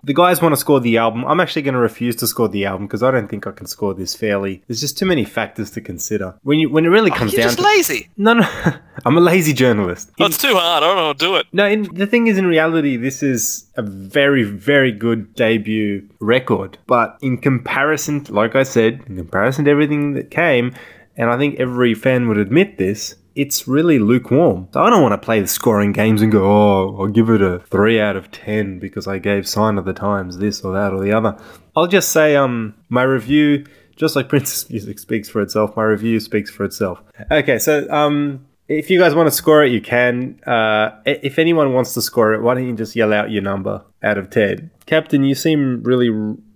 The guys want to score the album. I'm actually going to refuse to score the album because I don't think I can score this fairly. There's just too many factors to consider. When you when it really oh, comes You're down just to lazy. no, no, <laughs> I'm a lazy journalist. Oh, it's too hard. I don't know how to do it. No, in, the thing is, in reality, this is a very, very good debut record. But in comparison, like I said, in comparison to everything that came, and I think every fan would admit this, it's really lukewarm. So I don't want to play the scoring games and go, oh, I'll give it a 3 out of 10 because I gave Sign of the Times this or that or the other. I'll just say, um, my review, just like <laughs> Princess Music speaks for itself, my review speaks for itself. Okay, so, um, if you guys want to score it, you can. Uh, if anyone wants to score it, why don't you just yell out your number out of 10? Captain, you seem really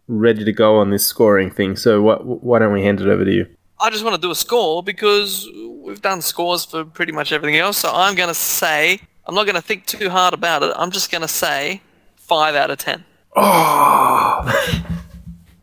ready to go on this scoring thing, so wh- why don't we hand it over to you? I just want to do a score because we've done scores for pretty much everything else. So I'm going to say, I'm not going to think too hard about it. I'm just going to say 5 out of 10. Oh! <laughs>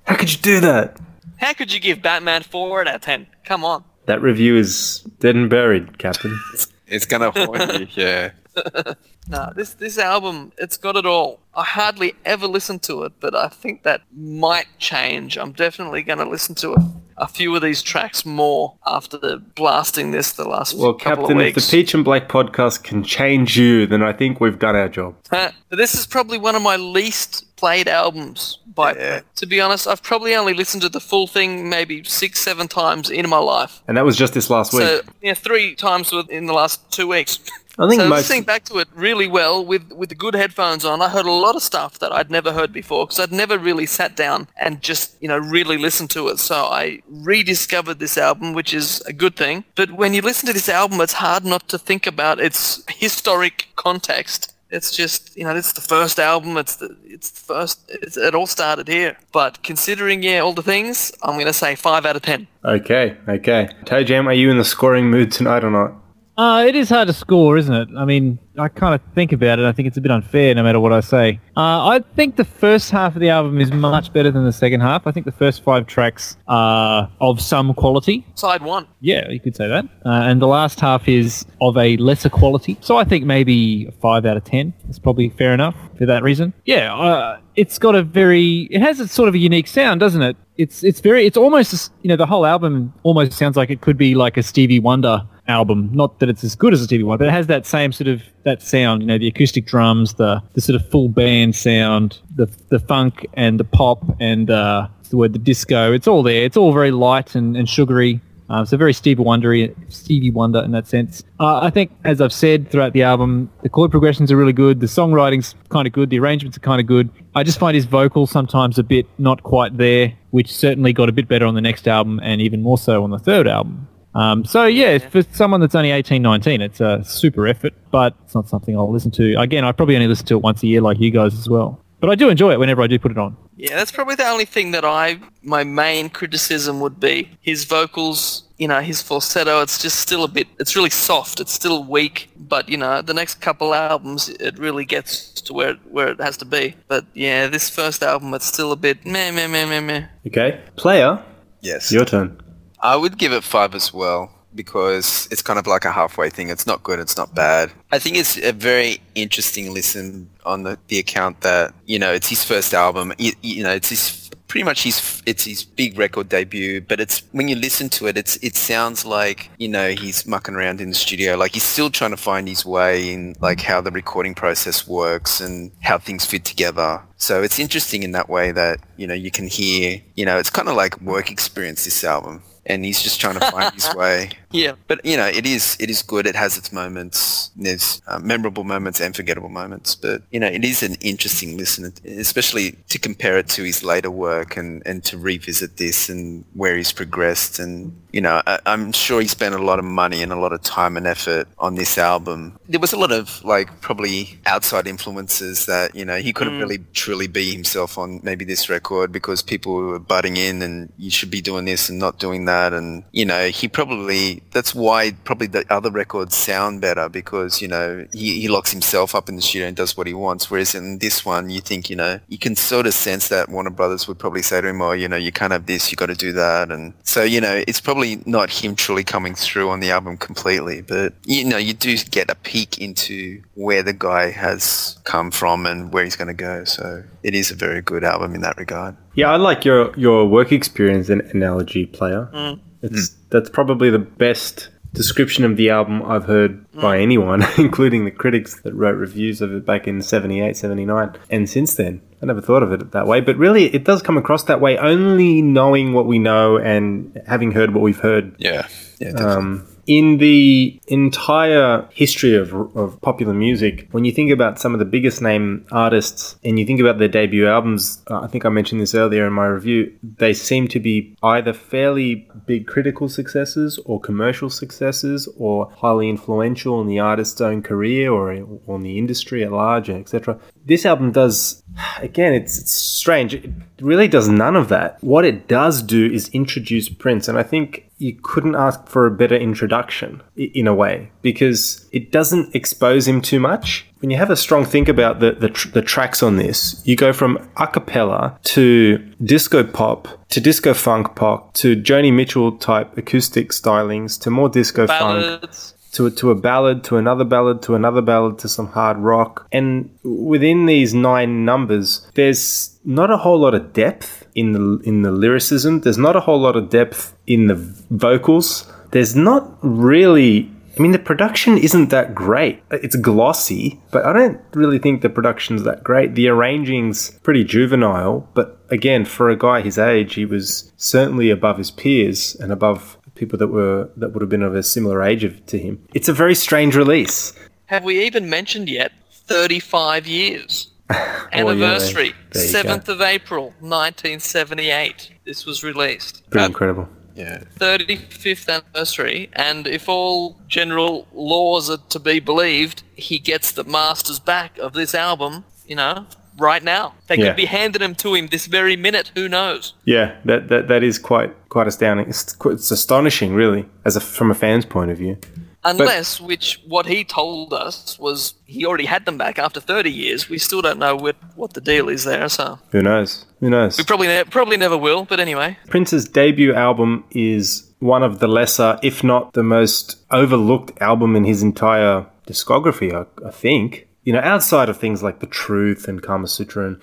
How could you do that? How could you give Batman 4 out of 10? Come on. That review is dead and buried, Captain. <laughs> it's gonna haunt you, yeah. <laughs> No, this this album, it's got it all. I hardly ever listen to it, but I think that might change. I'm definitely going to listen to a, a few of these tracks more after the blasting this the last Well, couple Captain, of if the Peach and Black podcast can change you, then I think we've done our job. Huh. <laughs> But this is probably one of my least played albums. By Yeah. to be honest, I've probably only listened to the full thing maybe six, seven times in my life. And that was just this last week. Yeah, three times within the last two weeks. <laughs> I think so most- listening back to it really well with with the good headphones on, I heard a lot of stuff that I'd never heard before because I'd never really sat down and just you know really listened to it. So I rediscovered this album, which is a good thing. But when you listen to this album, it's hard not to think about its historic context. It's just you know it's the first album. It's the it's the first. It's, it all started here. But considering yeah all the things, I'm gonna say five out of ten. Okay, okay. Toe Jam, are you in the scoring mood tonight or not? Uh, it is hard to score, isn't it? I mean, I kind of think about it. I think it's a bit unfair no matter what I say. Uh, I think the first half of the album is much better than the second half. I think the first five tracks are of some quality. Side one. Yeah, you could say that. Uh, and the last half is of a lesser quality. So I think maybe 5 out of 10 is probably fair enough for that reason. Yeah, uh, it's got a very... It has a sort of a unique sound, doesn't it? It's it's very... It's almost, you know, the whole album almost sounds like it could be like a Stevie Wonder album. Not that it's as good as a Stevie Wonder, but it has that same sort of that sound. You know, the acoustic drums, the the sort of full band sound, the the funk and the pop and uh, the word the disco. It's all there. It's all very light and, and sugary. Um, so very Stevie Wonder, Stevie Wonder in that sense. Uh, I think, as I've said throughout the album, the chord progressions are really good. The songwriting's kind of good. The arrangements are kind of good. I just find his vocals sometimes a bit not quite there, which certainly got a bit better on the next album and even more so on the third album. Um, so yeah, for someone that's only 18, 19, it's a super effort, but it's not something I'll listen to. Again, I probably only listen to it once a year like you guys as well. But I do enjoy it whenever I do put it on. Yeah, that's probably the only thing that I my main criticism would be his vocals. You know, his falsetto. It's just still a bit. It's really soft. It's still weak. But you know, the next couple albums, it really gets to where where it has to be. But yeah, this first album, it's still a bit meh meh meh meh meh. Okay. Player, Yes. your turn. I would give it five as well because it's kind of like a halfway thing. It's not good, it's not bad. I think it's a very interesting listen on the, the account that, you know, it's his first album. You, you know, it's his pretty much his it's his big record debut, but it's when you listen to it, it's it sounds like, you know, he's mucking around in the studio. Like he's still trying to find his way in like how the recording process works and how things fit together. So it's interesting in that way that, you know, you can hear, you know, it's kind of like work experience this album. And he's just trying to find his <laughs> way. Yeah. But you know, it is it is good. It has its moments. There's uh, memorable moments and forgettable moments. But you know, it is an interesting listen, especially to compare it to his later work and and to revisit this and where he's progressed. And you know, I, I'm sure he spent a lot of money and a lot of time and effort on this album. There was a lot of like probably outside influences that you know he couldn't really truly be himself on maybe this record because people were butting in and you should be doing this and not doing that. And you know, he probably that's why probably the other records sound better because you know he, he locks himself up in the studio and does what he wants whereas in this one you think you know you can sort of sense that warner brothers would probably say to him oh you know you can't have this you got to do that and so you know it's probably not him truly coming through on the album completely but you know you do get a peek into where the guy has come from and where he's going to go so it is a very good album in that regard Yeah, I like your your work experience and analogy, player. It's that's probably the best description of the album I've heard by anyone, <laughs> including the critics that wrote reviews of it back in 78, 79, and since then. I never thought of it that way, but really it does come across that way only knowing what we know and having heard what we've heard yeah yeah definitely. um, in the entire history of, of popular music, when you think about some of the biggest name artists and you think about their debut albums, uh, I think I mentioned this earlier in my review, they seem to be either fairly big critical successes or commercial successes or highly influential in the artist's own career or on the industry at large, etc. This album does, again, it's, it's strange. It really does none of that. What it does do is introduce Prince, and I think you couldn't ask for a better introduction in a way because it doesn't expose him too much. When you have a strong think about the, the, tr- the tracks on this, you go from a cappella to disco pop to disco funk pop to Joni Mitchell type acoustic stylings to more disco funk Ballads. To a, to a ballad, to another ballad, to another ballad, to some hard rock. And within these nine numbers, there's not a whole lot of depth in the in the lyricism. There's not a whole lot of depth in the vocals. There's not really. I mean, the production isn't that great. It's glossy, but I don't really think the production's that great. The arranging's pretty juvenile, but again, for a guy his age, he was certainly above his peers and above people that were that would have been of a similar age of, to him. It's a very strange release. Have we even mentioned yet 35 years? <laughs> Anniversary, there you 7th of April, 1978. This was released. Pretty Uh, incredible. yeah 35th anniversary, and if all general laws are to be believed, he gets the masters back of this album, you know, right now. They Yeah. could be handing them to him this very minute, who knows? Yeah, that, that that is quite quite astounding. It's, it's astonishing, really, as a from a fan's point of view. Unless, which what he told us was he already had them back after 30 years. We still don't know what, what the deal is there, so Who knows? Who knows? we probably ne- probably never will. But anyway, Prince's debut album is one of the lesser, if not the most overlooked album in his entire discography, I, I think. You know, outside of things like The Truth and Kamasutra and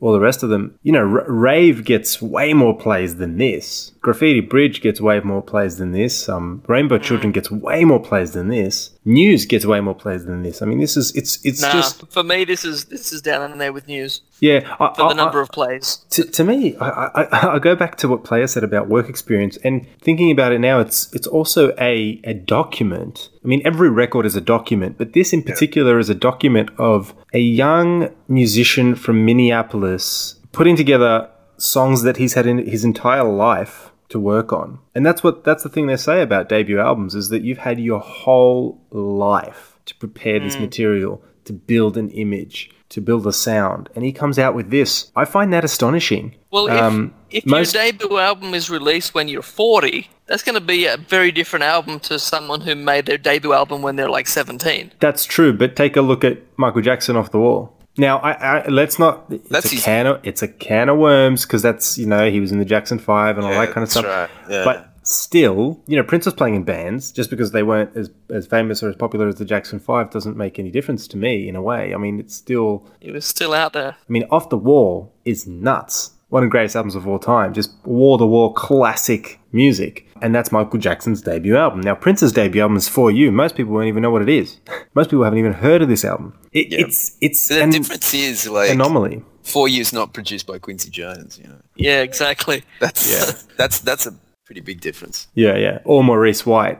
all the rest of them, you know, R- Rave gets way more plays than this. Graffiti Bridge gets way more plays than this. Um, Rainbow Children gets way more plays than this. News gets way more plays than this. I mean, this is it's it's nah, just for me this is this is down in there with news yeah. I, for I- the number I- of plays. to, to me, I, I, <laughs> I go back to what Player said about work experience, and thinking about it now, it's it's also a, a document. I mean, every record is a document, but this in particular is a document of a young musician from Minneapolis putting together songs that he's had in his entire life to work on, and that's what that's the thing they say about debut albums is that you've had your whole life to prepare this material, to build an image, to build a sound, and he comes out with this. I find that astonishing. Well, if, Um, if most- your debut album is released when you're 40, that's going to be a very different album to someone who made their debut album when they're like 17. That's true, but take a look at Michael Jackson off the wall. Now, I, I let's not. It's That's a his- can of it's a can of worms because that's you know he was in the Jackson Five and all Yeah, that kind of that's stuff. right, yeah. But still, you know, Prince was playing in bands just because they weren't as as famous or as popular as the Jackson Five doesn't make any difference to me in a way. I mean, it's still. It was still out there. I mean, off the wall is nuts. One of the greatest albums of all time, just wall to wall classic music. And that's Michael Jackson's debut album. Now, Prince's debut album is For You. Most people won't even know what it is. <laughs> Most people haven't even heard of this album. It, It's it's The an difference is like anomaly. Four Years not produced by Quincy Jones. You know, Yeah, exactly. that's yeah. <laughs> that's that's a pretty big difference. Yeah, yeah. Or Maurice White,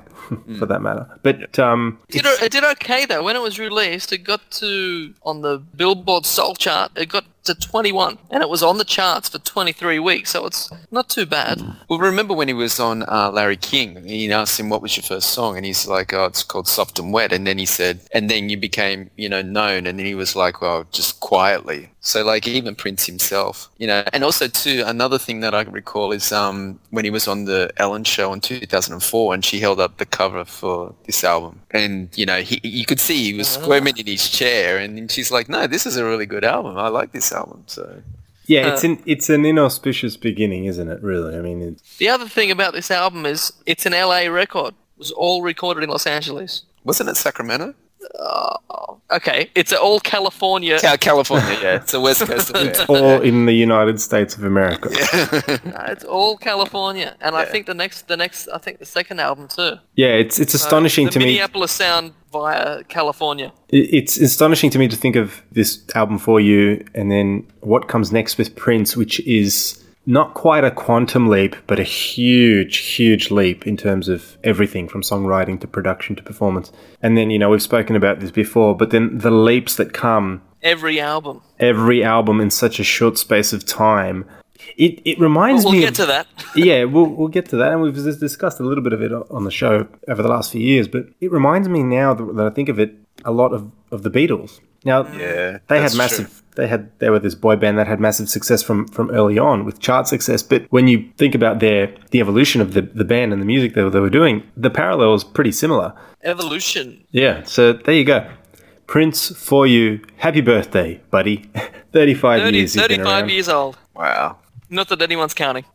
for that matter. But um, It did, it did okay though. When it was released, it got to on the Billboard Soul chart. It got to 21, and it was on the charts for 23 weeks. So it's not too bad. Well, remember when he was on uh, Larry King? He asked him, "What was your first song?" And he's like, "Oh, it's called Soft and Wet." And then he said, "And then you became, you know, known." And then he was like, "Well, just quietly." So like even Prince himself, you know. And also too, another thing that I recall is um, when he was on the Ellen Show in 2004, and she held up the cover for this album, and you know, he you could see he was ah. squirming in his chair, and she's like, "No, this is a really good album. I like this album." So. yeah, it's an it's an inauspicious beginning, isn't it? Really, I mean, it's, The other thing about this album is it's an LA record. It was all recorded in Los Angeles. Wasn't it Sacramento? Oh, okay, it's all California. Cal- California, yeah. It's a West Coast <laughs> affair. or in the United States of America. <laughs> No, it's all California, and I think the next, the next, I think the second album too. Yeah, it's it's astonishing the to me. Minneapolis sound via California. It's astonishing to me to think of this album for you and then what comes next with Prince, which is not quite a quantum leap, but a huge, huge leap in terms of everything from songwriting to production to performance. And then, you know, we've spoken about this before, but then the leaps that come Every album. every album in such a short space of time. It, it reminds me We'll me get of, to that. <laughs> yeah, we'll, we'll get to that, and we've discussed a little bit of it on the show over the last few years. But it reminds me now that that I think of it a lot of, of the Beatles. Now, Yeah, they had that's massive. They had they were this boy band that had massive success from from early on with chart success. But when you think about their the evolution of the, the band and the music they, were- they were doing, the parallel is pretty similar. Evolution. Yeah. So there you go. Prince for you. Happy birthday, buddy. <laughs> 35 30, years. you've been 35 years old. Wow. Not that anyone's counting. <laughs>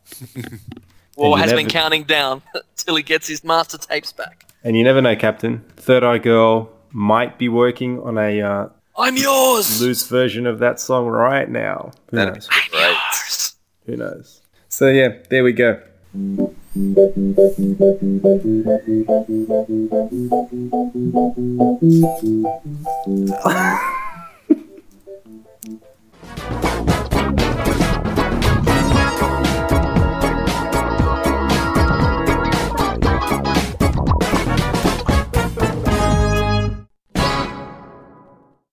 And or has never- been counting down <laughs> till he gets his master tapes back. And you never know, Captain. 3rdEyeGirl might be working on a uh, I'm yours. Loose version of that song right now. Who That'd knows? be great. Who knows? So yeah, there we go. <laughs>